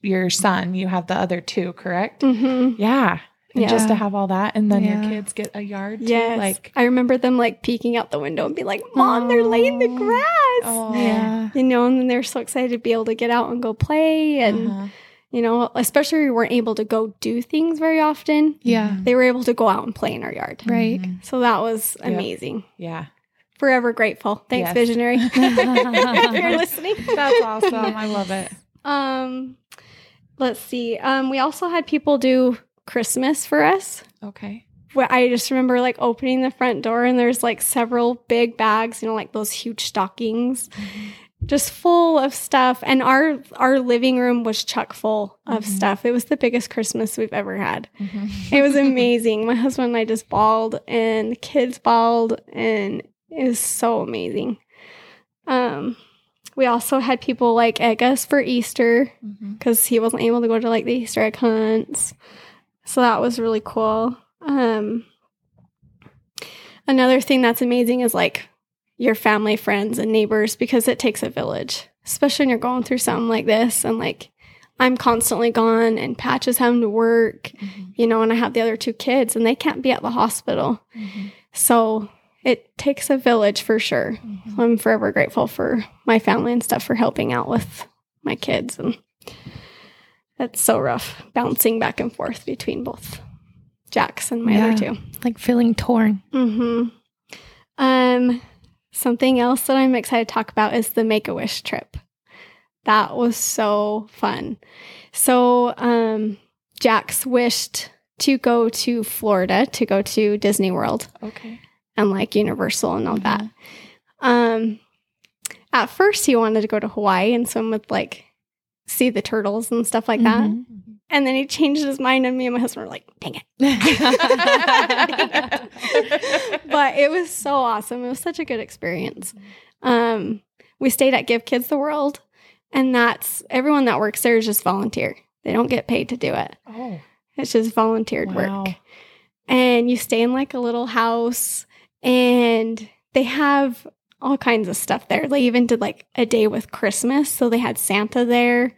your son. You have the other two, correct? Mhm. Yeah. And just to have all that, and then Yeah. your kids get a yard. Too. Like, I remember them like peeking out the window and be like, Mom, they're laying the grass. oh, Yeah. You know, and then they're so excited to be able to get out and go play. And, Uh-huh. you know, especially we weren't able to go do things very often. Yeah. They were able to go out and play in our yard. Right. Mhm. So that was Yep. amazing. Yeah. Forever grateful. Thanks, Yes. Visionary. <laughs> if you're <laughs> listening. That's awesome. I love it. <laughs> Um, let's see. Um, we also had people do Christmas for us. Okay. Where I just remember like opening the front door and there's like several big bags, you know, like those huge stockings, just full of stuff. And our our living room was chock full of Mhm. stuff. It was the biggest Christmas we've ever had. Mhm. It was <laughs> amazing. My husband and I just bawled, and the kids bawled, and it was so amazing. Um, we also had people like egg us for Easter because he wasn't able to go to like the Easter egg hunts, so that was really cool. Um, another thing that's amazing is like your family, friends, and neighbors because it takes a village, especially when you're going through something like this, and like. I'm constantly gone, and Patch is having to work Mhm. you know, and I have the other two kids and they can't be at the hospital. Mhm. So it takes a village for sure. Mhm. I'm forever grateful for my family and stuff for helping out with my kids. And that's so rough bouncing back and forth between both Jax and my Yeah. other two. Like feeling torn. hmm Um, something else that I'm excited to talk about is the Make a Wish trip. That was so fun. So, um, Jax wished to go to Florida to go to Disney World Okay. and like Universal and all that. Um, at first, he wanted to go to Hawaii and swim with like see the turtles and stuff like that. Mhm. And then he changed his mind, and me and my husband were like, "Dang it!" <laughs> but it was so awesome. It was such a good experience. Um, we stayed at Give Kids the World, and that's everyone that works there is just volunteer. They don't get paid to do it. oh. It's just volunteered Wow. work. And you stay in like a little house, and they have all kinds of stuff there. They even did like a day with Christmas, so they had Santa there.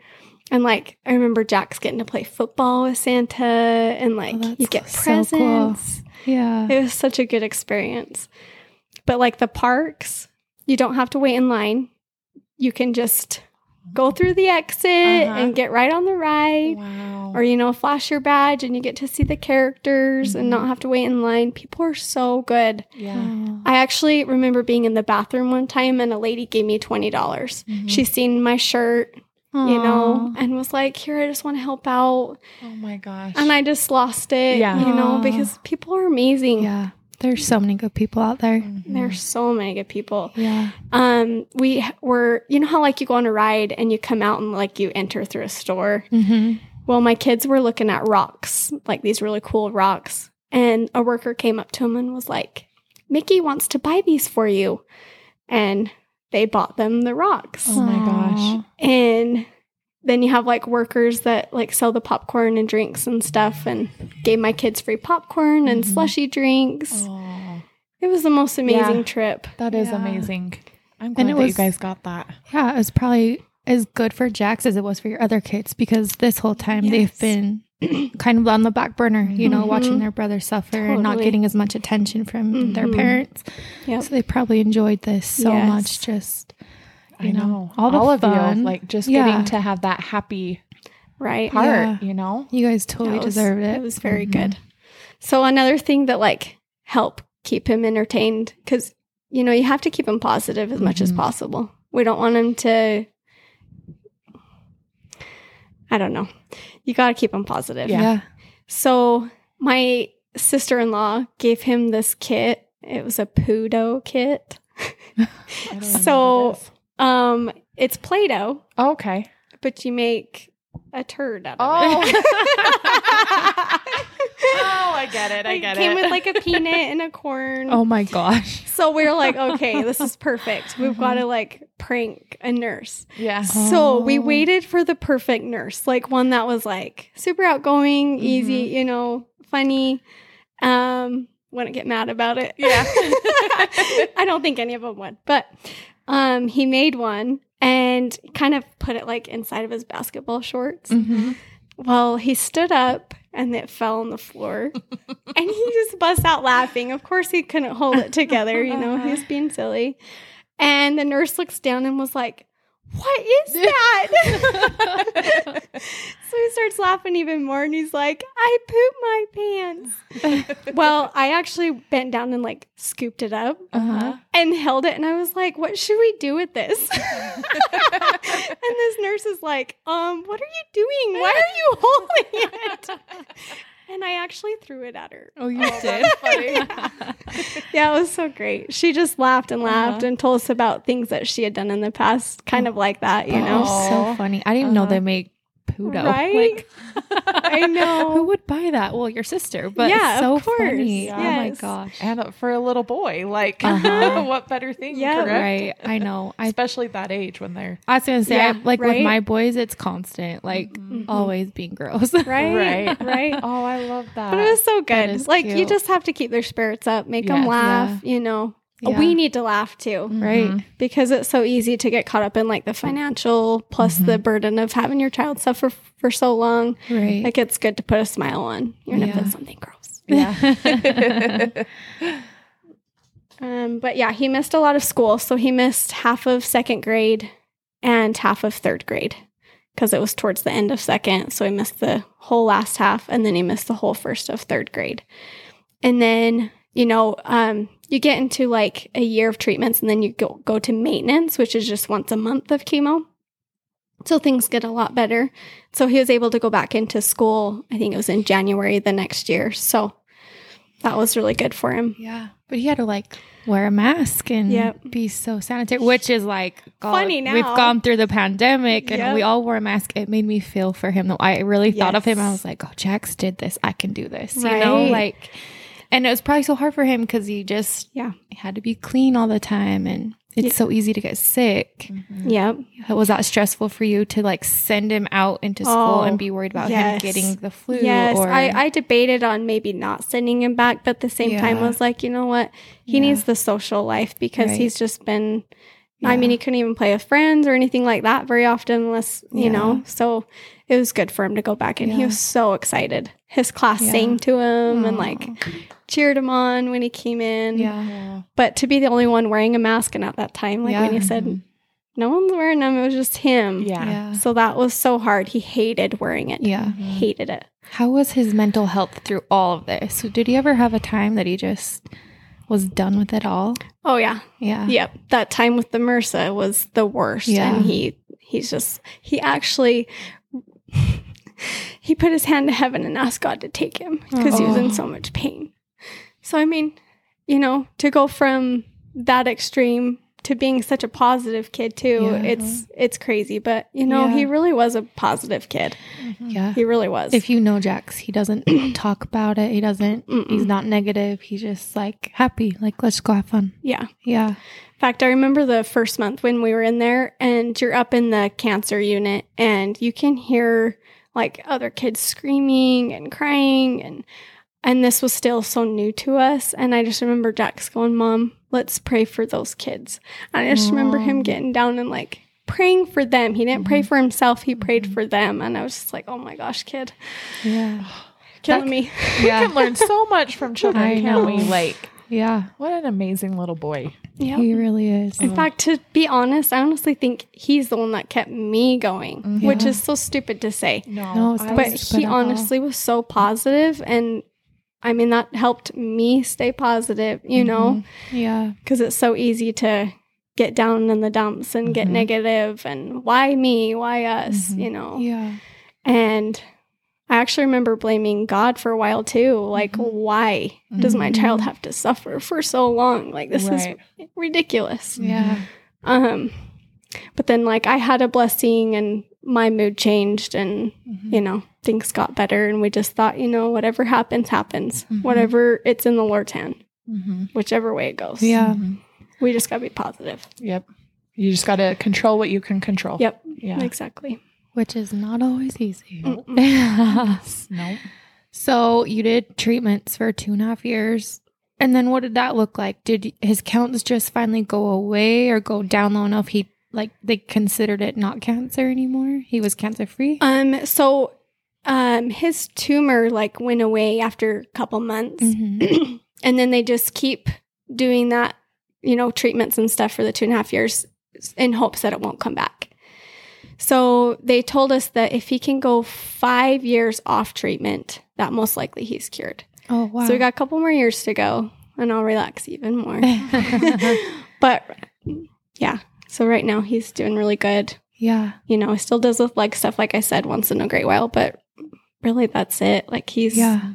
And like I remember Jax getting to play football with Santa, and oh, like that's you get so presents. cool. Yeah. It was such a good experience. But like the parks, you don't have to wait in line. You can just go through the exit Uh-huh. and get right on the ride. Wow. Or, you know, flash your badge and you get to see the characters and Mhm. not have to wait in line. People are so good. yeah. I actually remember being in the bathroom one time and a lady gave me $20. dollars Mhm. She seen my shirt, you know, and was like, Here, I just want to help out. oh my gosh. And I just lost it, Yeah. you know, because people are amazing. Yeah. There's so many good people out there. Mhm. There's so many good people. Yeah. Um, we were, you know how like you go on a ride and you come out and like you enter through a store. Mm-hmm. Well, my kids were looking at rocks, like these really cool rocks, and a worker came up to him and was like, "Mickey wants to buy these for you," and they bought them the rocks. Oh my gosh. And then you have like workers that like sell the popcorn and drinks and stuff, and gave my kids free popcorn and Mhm. slushy drinks. Oh, It was the most amazing Yeah. trip. that is Yeah. amazing. I'm And glad it that you guys got that. Yeah, it was probably as good for Jax as it was for your other kids because this whole time Yes. they've been <clears throat> kind of on the back burner, you know, Mhm. watching their brother suffer and not getting as much attention from their Mhm. parents. Yep. So they probably enjoyed this so Yes. much. Just I know, know. all the of fun. you, like just Yeah. getting to have that happy Right. part, Yeah. you know? you guys totally was- deserved it. It was very Mhm. good. So another thing that like help keep him entertained because you know, you have to keep him positive as much as Mhm. possible. We don't want him to, I don't know. You got to keep him positive. Yeah. So my sister in law gave him this kit. It was a Pudo kit. <laughs> So- what it is. Um, it's Play Doh, okay. but you make a turd out of Oh. it. <laughs> Oh, I get it. I get It came it. with like a <laughs> peanut and a corn. Oh my gosh. So we are like, okay, this is perfect. We've got to like prank a nurse. yeah. So we Oh. waited for the perfect nurse, like one that was like super outgoing, easy, you know, funny. Um, wouldn't get mad about it. Yeah. <laughs> I don't think any of them would, but um, he made one and kind of put it like inside of his basketball shorts. Mm-hmm. Well, he stood up and it fell on the floor. <laughs> and he just bust out laughing. Of course, he couldn't hold it together. You know, he was <laughs> being silly. And the nurse looks down and was like, What is <laughs> that? <laughs> so he starts laughing even more and he's like, I pooped my pants. <laughs> well, I actually bent down and like scooped it up Uh-huh. and held it and I was like, what should we do with this? and this nurse is like, um, what are you doing? Why are you holding it? And I actually threw it at her. Oh, you Oh, did? that's. <laughs> <laughs> Yeah, it was so great. She just laughed and laughed Uh-huh. and told us about things that she had done in the past, kind of like that, you know? Oh. so funny. I didn't even know Uh-huh. they make Pudo. <laughs> Right? Like, I know. Who would buy that? Well, your sister, but Yeah, so of course. funny. Oh my gosh. and for a little boy, like, <laughs> Uh-huh. what better thing? Yeah. correct? Right. I know. <laughs> I Especially that age when they're I was gonna say, Yeah, I, like right? with my boys, it's constant, like Mhm. always being gross. Right? Right. Right. Oh, I love that. But it was so good. is Like you just have to keep their spirits up, make them Yes. laugh, you know. Yeah. We need to laugh too. right. Mhm. because it's so easy to get caught up in like the financial plus the burden of having your child suffer for so long. Right. Like it's good to put a smile on, even if Yeah. it's something gross. Yeah. <laughs> Um, but yeah, he missed a lot of school, so he missed half of second grade and half of third grade because it was towards the end of second. So he missed the whole last half, and then he missed the whole first of third grade. And then you know, um, you get into like a year of treatments, and then you go go to maintenance, which is just once a month of chemo. So things get a lot better. So he was able to go back into school. I think it was in January the next year. So that was really good for him. yeah. But he had to like wear a mask and Yep. be so sanitary, which is like God, Funny now. We've gone through the pandemic and Yep. we all wore a mask. It made me feel for him. Though I really thought of him. I was like, oh, Jax did this. I can do this. You know, like, and it was probably so hard for him because he just Yeah. had to be clean all the time and it's Yeah. so easy to get sick. Mm-hmm. Yep. Was that stressful for you to like send him out into oh, school Oh, and be worried about yes. him getting the flu? Yes, or, I, I debated on maybe not sending him back, but at the same time Yeah. was like, you know what? He Yeah. needs the social life because Right. he's just been I mean, he couldn't even play with friends or anything like that very often unless, you Yeah. know. So it was good for him to go back and he was so excited. His class Yeah. sang to him and like Aw. Cheered him on when he came in. yeah. But to be the only one wearing a mask and at that time, like when Yeah. you said mm-hmm. no one's wearing them, it was just him. Yeah. Yeah. So that was so hard. He hated wearing it. Yeah. Mm-hmm. Hated it. How was his mental health through all of this? Did he ever have a time that he just was done with it all? Oh yeah. Yeah. Yep. That time with the MRSA was the worst. Yeah. And he he's just he actually <laughs> he put his hand to heaven and asked God to take him because he was in Oh. so much pain. So I mean, you know, to go from that extreme to being such a positive kid too, Yeah. it's it's crazy. But you know, Yeah. he really was a positive kid. Mm-hmm. Yeah. He really was. If you know Jax, he doesn't <clears throat> talk about it. He doesn't, Mm-mm. he's not negative. He's just like happy. Like, let's go have fun. yeah. Yeah. In fact, I remember the first month when we were in there and you're up in the cancer unit and you can hear like other kids screaming and crying and and this was still so new to us and I just remember Jax going, "Mom, let's pray for those kids." And I just remember him getting down and like praying for them. He didn't pray Mm-hmm. for himself, he prayed for them and I was just like, "Oh my gosh, kid, Yeah. killing me." <laughs> We can learn so much from children, I can't know. we? Like, Yeah. what an amazing little boy. Yeah. He really is. In fact, to be honest, I honestly think he's the one that kept me going, which Yeah. is so stupid to say. No, No, it's but he honestly was so positive and I mean, that helped me stay positive, you know, Yeah. because it's so easy to get down in the dumps and get Mhm. negative and why me, why us, Mhm. you know. Yeah. And I actually remember blaming God for a while too. Like, Mhm. why does my child have to suffer for so long? Like, this Right. is ridiculous. Yeah. Um, but then like I had a blessing and my mood changed and Mm-hmm. you know things got better and we just thought you know whatever happens happens Mhm. whatever it's in the Lord's hand Mhm. whichever way it goes. Yeah. Mhm. we just gotta be positive. Yep. You just got to control what you can control. Yep, Yeah. exactly. Which is not always easy. No. <laughs> so you did treatments for two and a half years. And then what did that look like? Did his counts just finally go away or go down low enough he like they considered it not cancer anymore? He was cancer free? Um, so um, his tumor like went away after a couple months, Mhm. <clears throat> and then they just keep doing that, you know, treatments and stuff for the two and a half years in hopes that it won't come back. So they told us that if he can go five years off treatment, that most likely he's cured. Oh wow. So we got a couple more years to go, and I'll relax even more. <laughs> but yeah, so right now he's doing really good. yeah. You know, he still does with leg stuff, like I said, once in a great while, but really that's it. Like he's Yeah.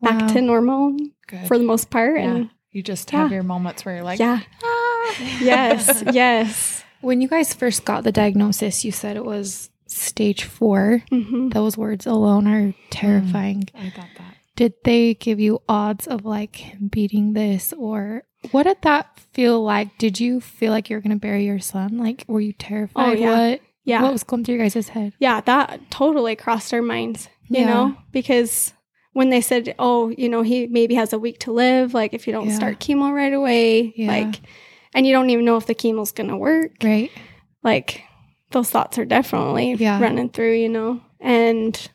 back Wow. to normal Good. for the most part. yeah. And you just have yeah. your moments where you're like, yeah, "Ah." yes, <laughs> yes. When you guys first got the diagnosis, you said it was stage four. hmm Those words alone are terrifying. I got that. Did they give you odds of like beating this or what did that feel like? Did you feel like you were going to bury your son? Like, were you terrified? Oh, yeah. What, Yeah. what was going through your guys' head? yeah, that totally crossed our minds, you Yeah. know, because when they said, oh, you know, he maybe has a week to live, like if you don't Yeah. start chemo right away, Yeah. like, and you don't even know if the chemo's going to work, Right. like those thoughts are definitely running through, you know, and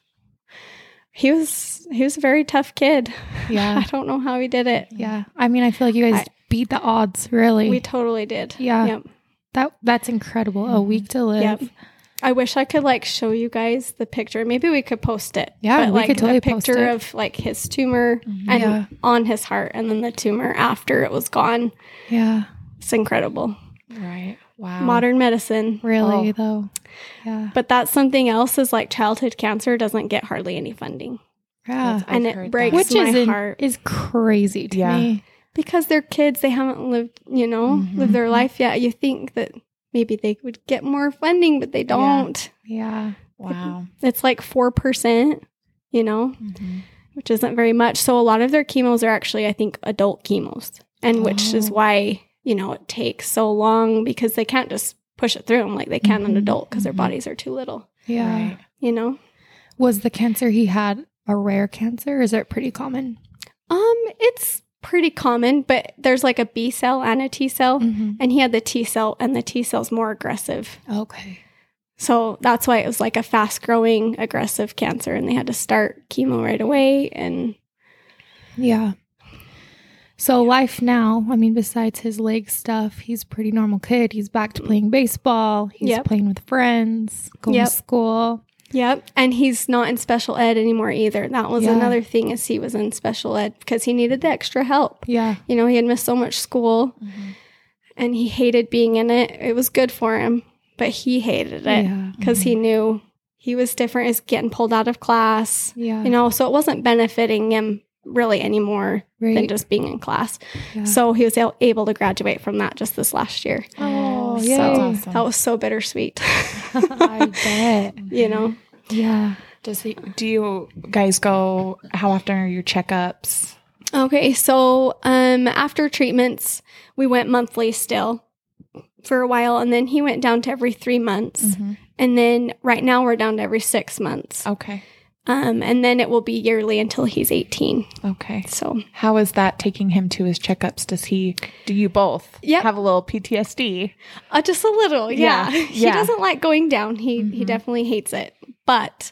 he was, he was a very tough kid. <laughs> Yeah. I don't know how he did it. Yeah. I mean, I feel like you guys I- beat the odds, really. We totally did. Yeah. Yep. That That's incredible. A week to live. Yep. I wish I could like show you guys the picture. Maybe we could post it. Yeah, but, we like could totally a post picture of like his tumor Mhm. and Yeah. on his heart, and then the tumor after it was gone. Yeah. It's incredible. Right. Wow. Modern medicine, Really, Oh. though. Yeah. but that's something else. Is like childhood cancer doesn't get hardly any funding, Yeah. I've and it breaks Which my is, in- heart is crazy to Yeah. me. Because they're kids. They haven't lived, you know, Mhm. lived their life yet. You think that maybe they would get more funding, but they don't. Yeah. Wow. It's like four percent, you know. Mhm. which isn't very much. So a lot of their chemos are actually, I think, adult chemos, and which is Oh. why you know it takes so long because they can't just push it through them like they can an Mhm, adult because their mhm. bodies are too little. Yeah. Right. You know, Was the cancer he had a rare cancer? Or is it pretty common? um, it's pretty common, but there's like a B cell and a T cell, Mm-hmm. and he had the T cell, and the T cell's more aggressive. Okay. So that's why it was like a fast growing aggressive cancer, and they had to start chemo right away. And Yeah. So life now, I mean, besides his leg stuff, he's a pretty normal kid. He's back to playing baseball. He's Yep. playing with friends, going Yep. to school. Yep. And he's not in special ed anymore either. That was Yeah. another thing is he was in special ed because he needed the extra help. Yeah. You know, he had missed so much school Mhm. and he hated being in it. It was good for him, but he hated it Yeah. because he knew he was different as getting pulled out of class. Yeah. You know, so it wasn't benefiting him really anymore right. than just being in class. yeah. So he was able to graduate from that just this last year. oh, So yay. That's awesome. That was so bittersweet. <laughs> I bet. <laughs> you know. Yeah. Does he? Do you guys go? How often are your checkups? Okay, so um after treatments, we went monthly still for a while and then he went down to every 3 months. Mm-hmm. And then right now we're down to every 6 months. Okay. Um and then it will be yearly until he's 18. Okay. So, How is that taking him to his checkups? Does he? Do you both Yep. have a little PTSD? uh, just a little. Yeah. Yeah, <laughs> he yeah. doesn't like going down. He he Mhm. definitely hates it. But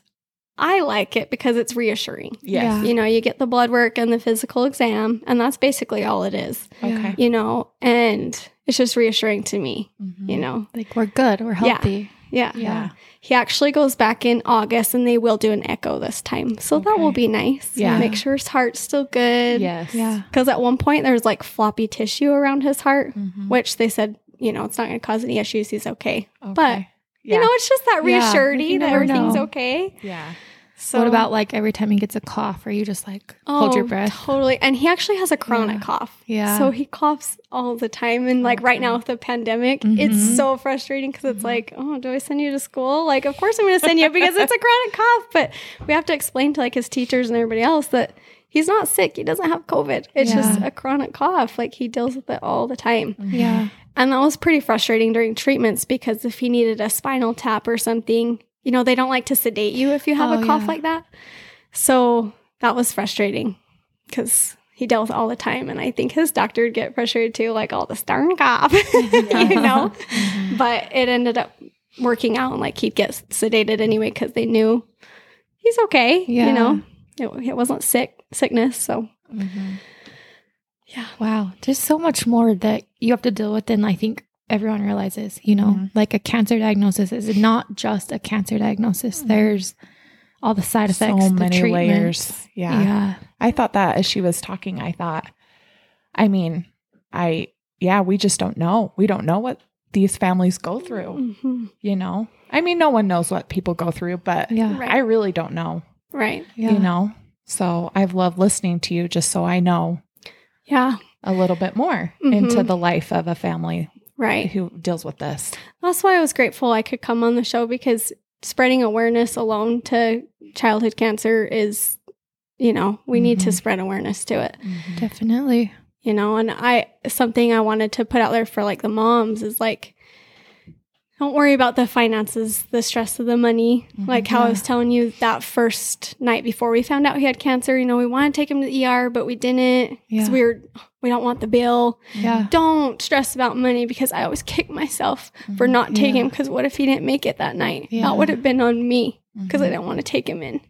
I like it because it's reassuring. Yeah. You know, you get the blood work and the physical exam, and that's basically all it is. Okay. You know, and it's just reassuring to me, Mhm. you know. Like we're good. We're Yeah. healthy. Yeah. Yeah. He actually goes back in August and they will do an echo this time. So that will be nice. Yeah. Make sure his heart's still good. Yes. Yeah. Because at one point there's like floppy tissue around his heart, Mhm. which they said, you know, it's not going to cause any issues. He's okay. Okay. But, yeah. You know, it's just that Yeah. reassurity You that everything's know. okay. yeah. So what about like every time he gets a cough, are you just like hold your Oh, breath? Totally. And he actually has a chronic Yeah. cough. Yeah. So he coughs all the time. And like right now with the pandemic, Mhm. it's so frustrating because it's like, oh, do I send you to school? Like, of course I'm going to send you <laughs> because it's a chronic cough. But we have to explain to like his teachers and everybody else that he's not sick. He doesn't have COVID. It's just a chronic cough. Like he deals with it all the time. Yeah. And that was pretty frustrating during treatments because if he needed a spinal tap or something, you know, they don't like to sedate you if you have Oh, a cough yeah. like that. So that was frustrating because he dealt with all the time. And I think his doctor would get frustrated too, like all this darn cough, <laughs> you <laughs> know? But it ended up working out and like he'd get sedated anyway because they knew he's okay, Yeah. you know? It, it wasn't sick sickness. So Mhm. yeah. Wow. There's so much more that you have to deal with than I think everyone realizes. You know, Mhm. like a cancer diagnosis is not just a cancer diagnosis. There's all the side effects, So the many treatments. layers. Yeah. Yeah. I thought that as she was talking, I thought, I mean, I, yeah, we just don't know. We don't know what these families go through, Mhm. you know? I mean, no one knows what people go through, but Yeah. Right. I really don't know, Right. Yeah. you know? So I've loved listening to you just so I know Yeah. a little bit more into the life of a family Right. who deals with this. That's why I was grateful I could come on the show because spreading awareness alone to childhood cancer is, you know, we need to Mhm. spread awareness to it, Definitely. you know, and I, something I wanted to put out there for like the moms is like, don't worry about the finances, the stress of the money. Like how I was telling you that first night before we found out he had cancer, you know, we wanted to take him to the ER, but we didn't because Yeah. we were, we don't want the bill. Yeah. Don't stress about money because I always kick myself for not taking Yeah. him because what if he didn't make it that night? Yeah. That would have been on me because I Mhm. didn't want to take him in.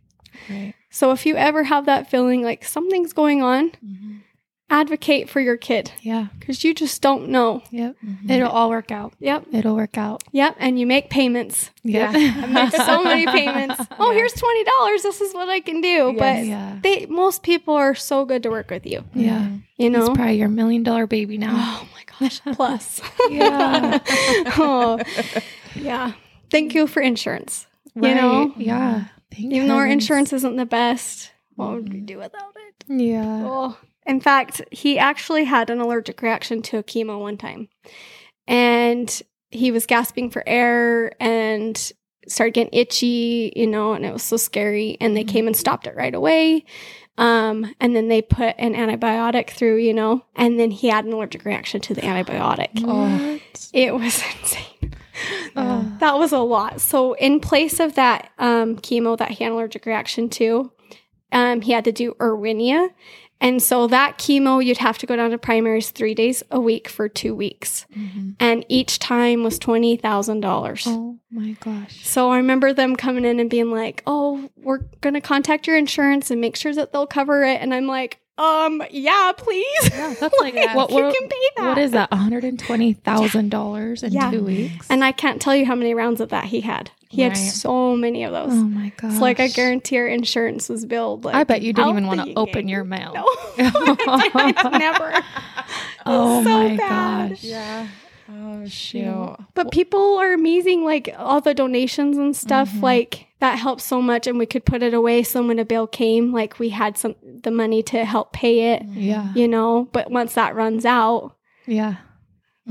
Right. So if you ever have that feeling like something's going on, Mhm. Advocate for your kid Yeah. because you just don't know. Yep. Mhm. It'll all work out. Yep. It'll work out. Yep. And you make payments. Yeah. <laughs> I made so many payments. <laughs> Oh, Yeah. here's twenty dollars. This is what I can do. But Yeah. they most people are so good to work with you. Yeah. You He's know. probably your million dollar baby now. Oh my gosh. <laughs> Plus. Yeah. oh, yeah. Thank you for insurance. Right. know? Yeah. Thank Even though our insurance isn't the best, what would we do without it? Yeah. Oh. In fact, he actually had an allergic reaction to a chemo one time. And he was gasping for air and started getting itchy, you know, and it was so scary. And they came and stopped it right away. Um, and then they put an antibiotic through, you know, and then he had an allergic reaction to the antibiotic. <gasps> Oh. It was <laughs> insane. Oh. That was a lot. So, in place of that um, chemo that he had an allergic reaction to, um, he had to do Erwinia. And so, that chemo, you'd have to go down to Primary's three days a week for two weeks. Mhm. And each time was $20,000. Oh my gosh. So, I remember them coming in and being like, oh, we're going to contact your insurance and make sure that they'll cover it. And I'm like, um, yeah, please. Yeah, that's <laughs> like Like, what, you can pay that. what is that? <laughs> One hundred and twenty thousand dollars in Yeah. two weeks. And I can't tell you how many rounds of that he had. He had so many of those. oh my gosh. It's like I guarantee our insurance was billed. Like, I bet you didn't even want to open your mail. No, <laughs> never. Oh so my bad. gosh. Yeah. Oh, shoot. But people are amazing. Like all the donations and stuff. Mm-hmm. Mhm. Like that helped so much, and we could put it away. So when a bill came, like we had some the money to help pay it. Yeah. You know. But once that runs out, Yeah.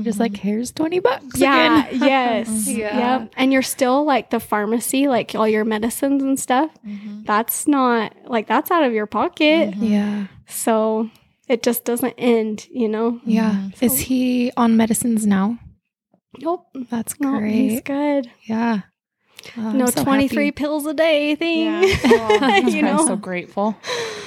Just like here's twenty bucks. yeah, again. <laughs> yes, <laughs> Yeah. yep. And you're still like the pharmacy, like all your medicines and stuff. Mhm. That's not like that's out of your pocket. Mhm. yeah. So it just doesn't end, you know? Yeah. Mhm. Is he on medicines now? Nope. That's No, he's good. Yeah. Oh, no so 23 happy. pills a day thing. Yeah. <laughs> Oh, you I'm know? so grateful.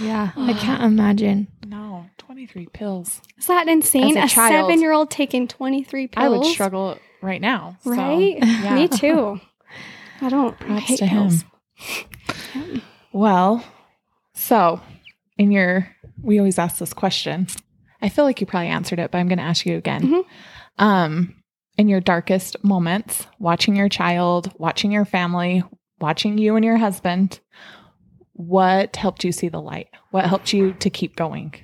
Yeah. I can't imagine. No, 23 pills. Is that insane? As a A, seven year old taking 23 pills? I would struggle right now. so, Right? yeah. Me too. <laughs> I don't. I hate to him. pills. Well, so in your, we always ask this question. I feel like you probably answered it, but I'm going to ask you again. Mhm. Um, in your darkest moments, watching your child, watching your family, watching you and your husband, what helped you see the light? What helped you to keep going?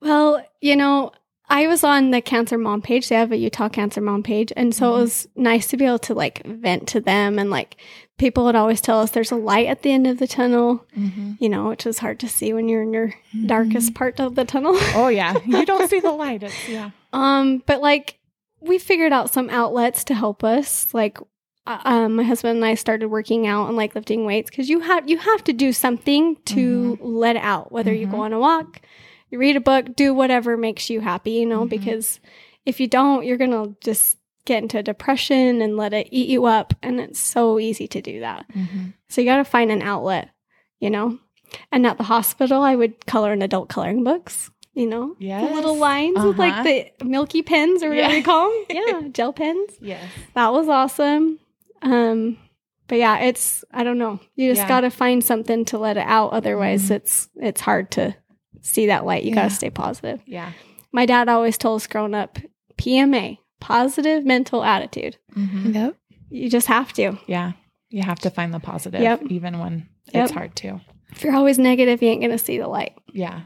Well, you know, I was on the Cancer Mom page. They have a Utah Cancer Mom page. And so Mhm. it was nice to be able to like vent to them. And like people would always tell us there's a light at the end of the tunnel, you know, which is hard to see when you're in your darkest part of the tunnel. Oh yeah, you don't see the <laughs> light. It's yeah. Um, but like we figured out some outlets to help us. Like, uh, um, my husband and I started working out and like lifting weights because you have you have to do something to let out. Whether you go Mhm. on a walk, you read a book, do whatever makes you happy. You know, Mhm. because if you don't, you're gonna just get into depression and let it eat you up, and it's so easy to do that. So you got to find an outlet. You know. And at the hospital, I would color in adult coloring books. You know, Yes. the little lines with Uh-huh. like the milky pens or whatever Yeah. you call them. <laughs> Yeah, gel pens. Yes. That was awesome. Um, but yeah, it's I don't know. You just Yeah. got to find something to let it out. Otherwise, Mhm. it's it's hard to see that light. You got to stay positive. Yeah. My dad always told us growing up, PMA, positive mental attitude. Yep. You just have to. Yeah. You have to find the positive, Yep. even when Yep. it's hard to. If you're always negative, you ain't gonna see the light. Yeah.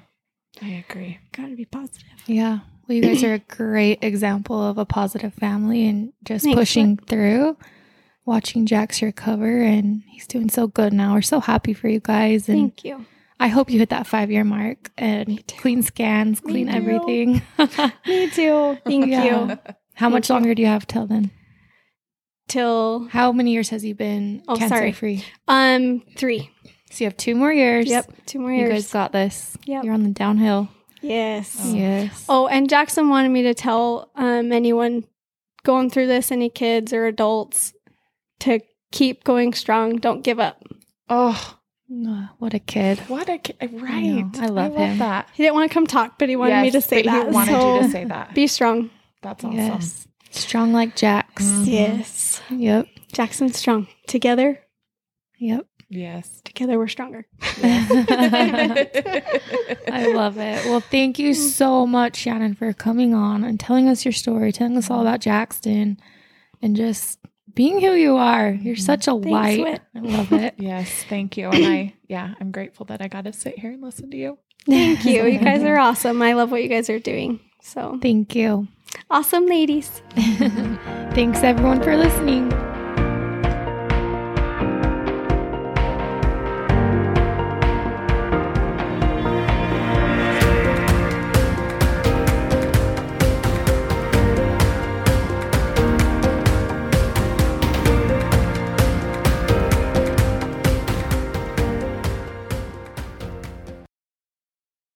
I agree. Got to be positive. Yeah. Well, you guys are a great example of a positive family and just Thanks, pushing through. Watching Jax recover, and he's doing so good now. We're so happy for you guys, and Thank you. I hope you hit that five year mark and clean scans, clean too. everything. <laughs> <laughs> Me too. Thank Yeah. you. How much you. longer do you have till then? Till How many years has he been Oh, cancer sorry. free? um three. So you have two more years. Yep, two more years. You guys got this. Yep. You're on the downhill. yes. Oh. Yes. Oh, and Jaxston wanted me to tell um, anyone going through this, any kids or adults, to keep going strong. Don't give up. Oh, what a kid. what a ki- right. I love him. that. He didn't want to come talk, but he wanted me to say that. He wanted so you to say that. be strong. That's awesome. Yes. Strong like Jax. Mhm. Yes. Yep. Jaxston's strong. Together, Yep. Yes. together we're stronger. <laughs> I love it. Well, thank you so much, Shannen, for coming on and telling us your story, telling us all about Jaxston and just being who you are. You're Mhm. such a Thanks, light. Whit. I love it. <laughs> Yes. Thank you. And I, yeah, I'm grateful that I got to sit here and listen to you. Thank you. You guys are <laughs> awesome. I love what you guys are doing. So Thank you. awesome, ladies. Thanks, everyone, for listening.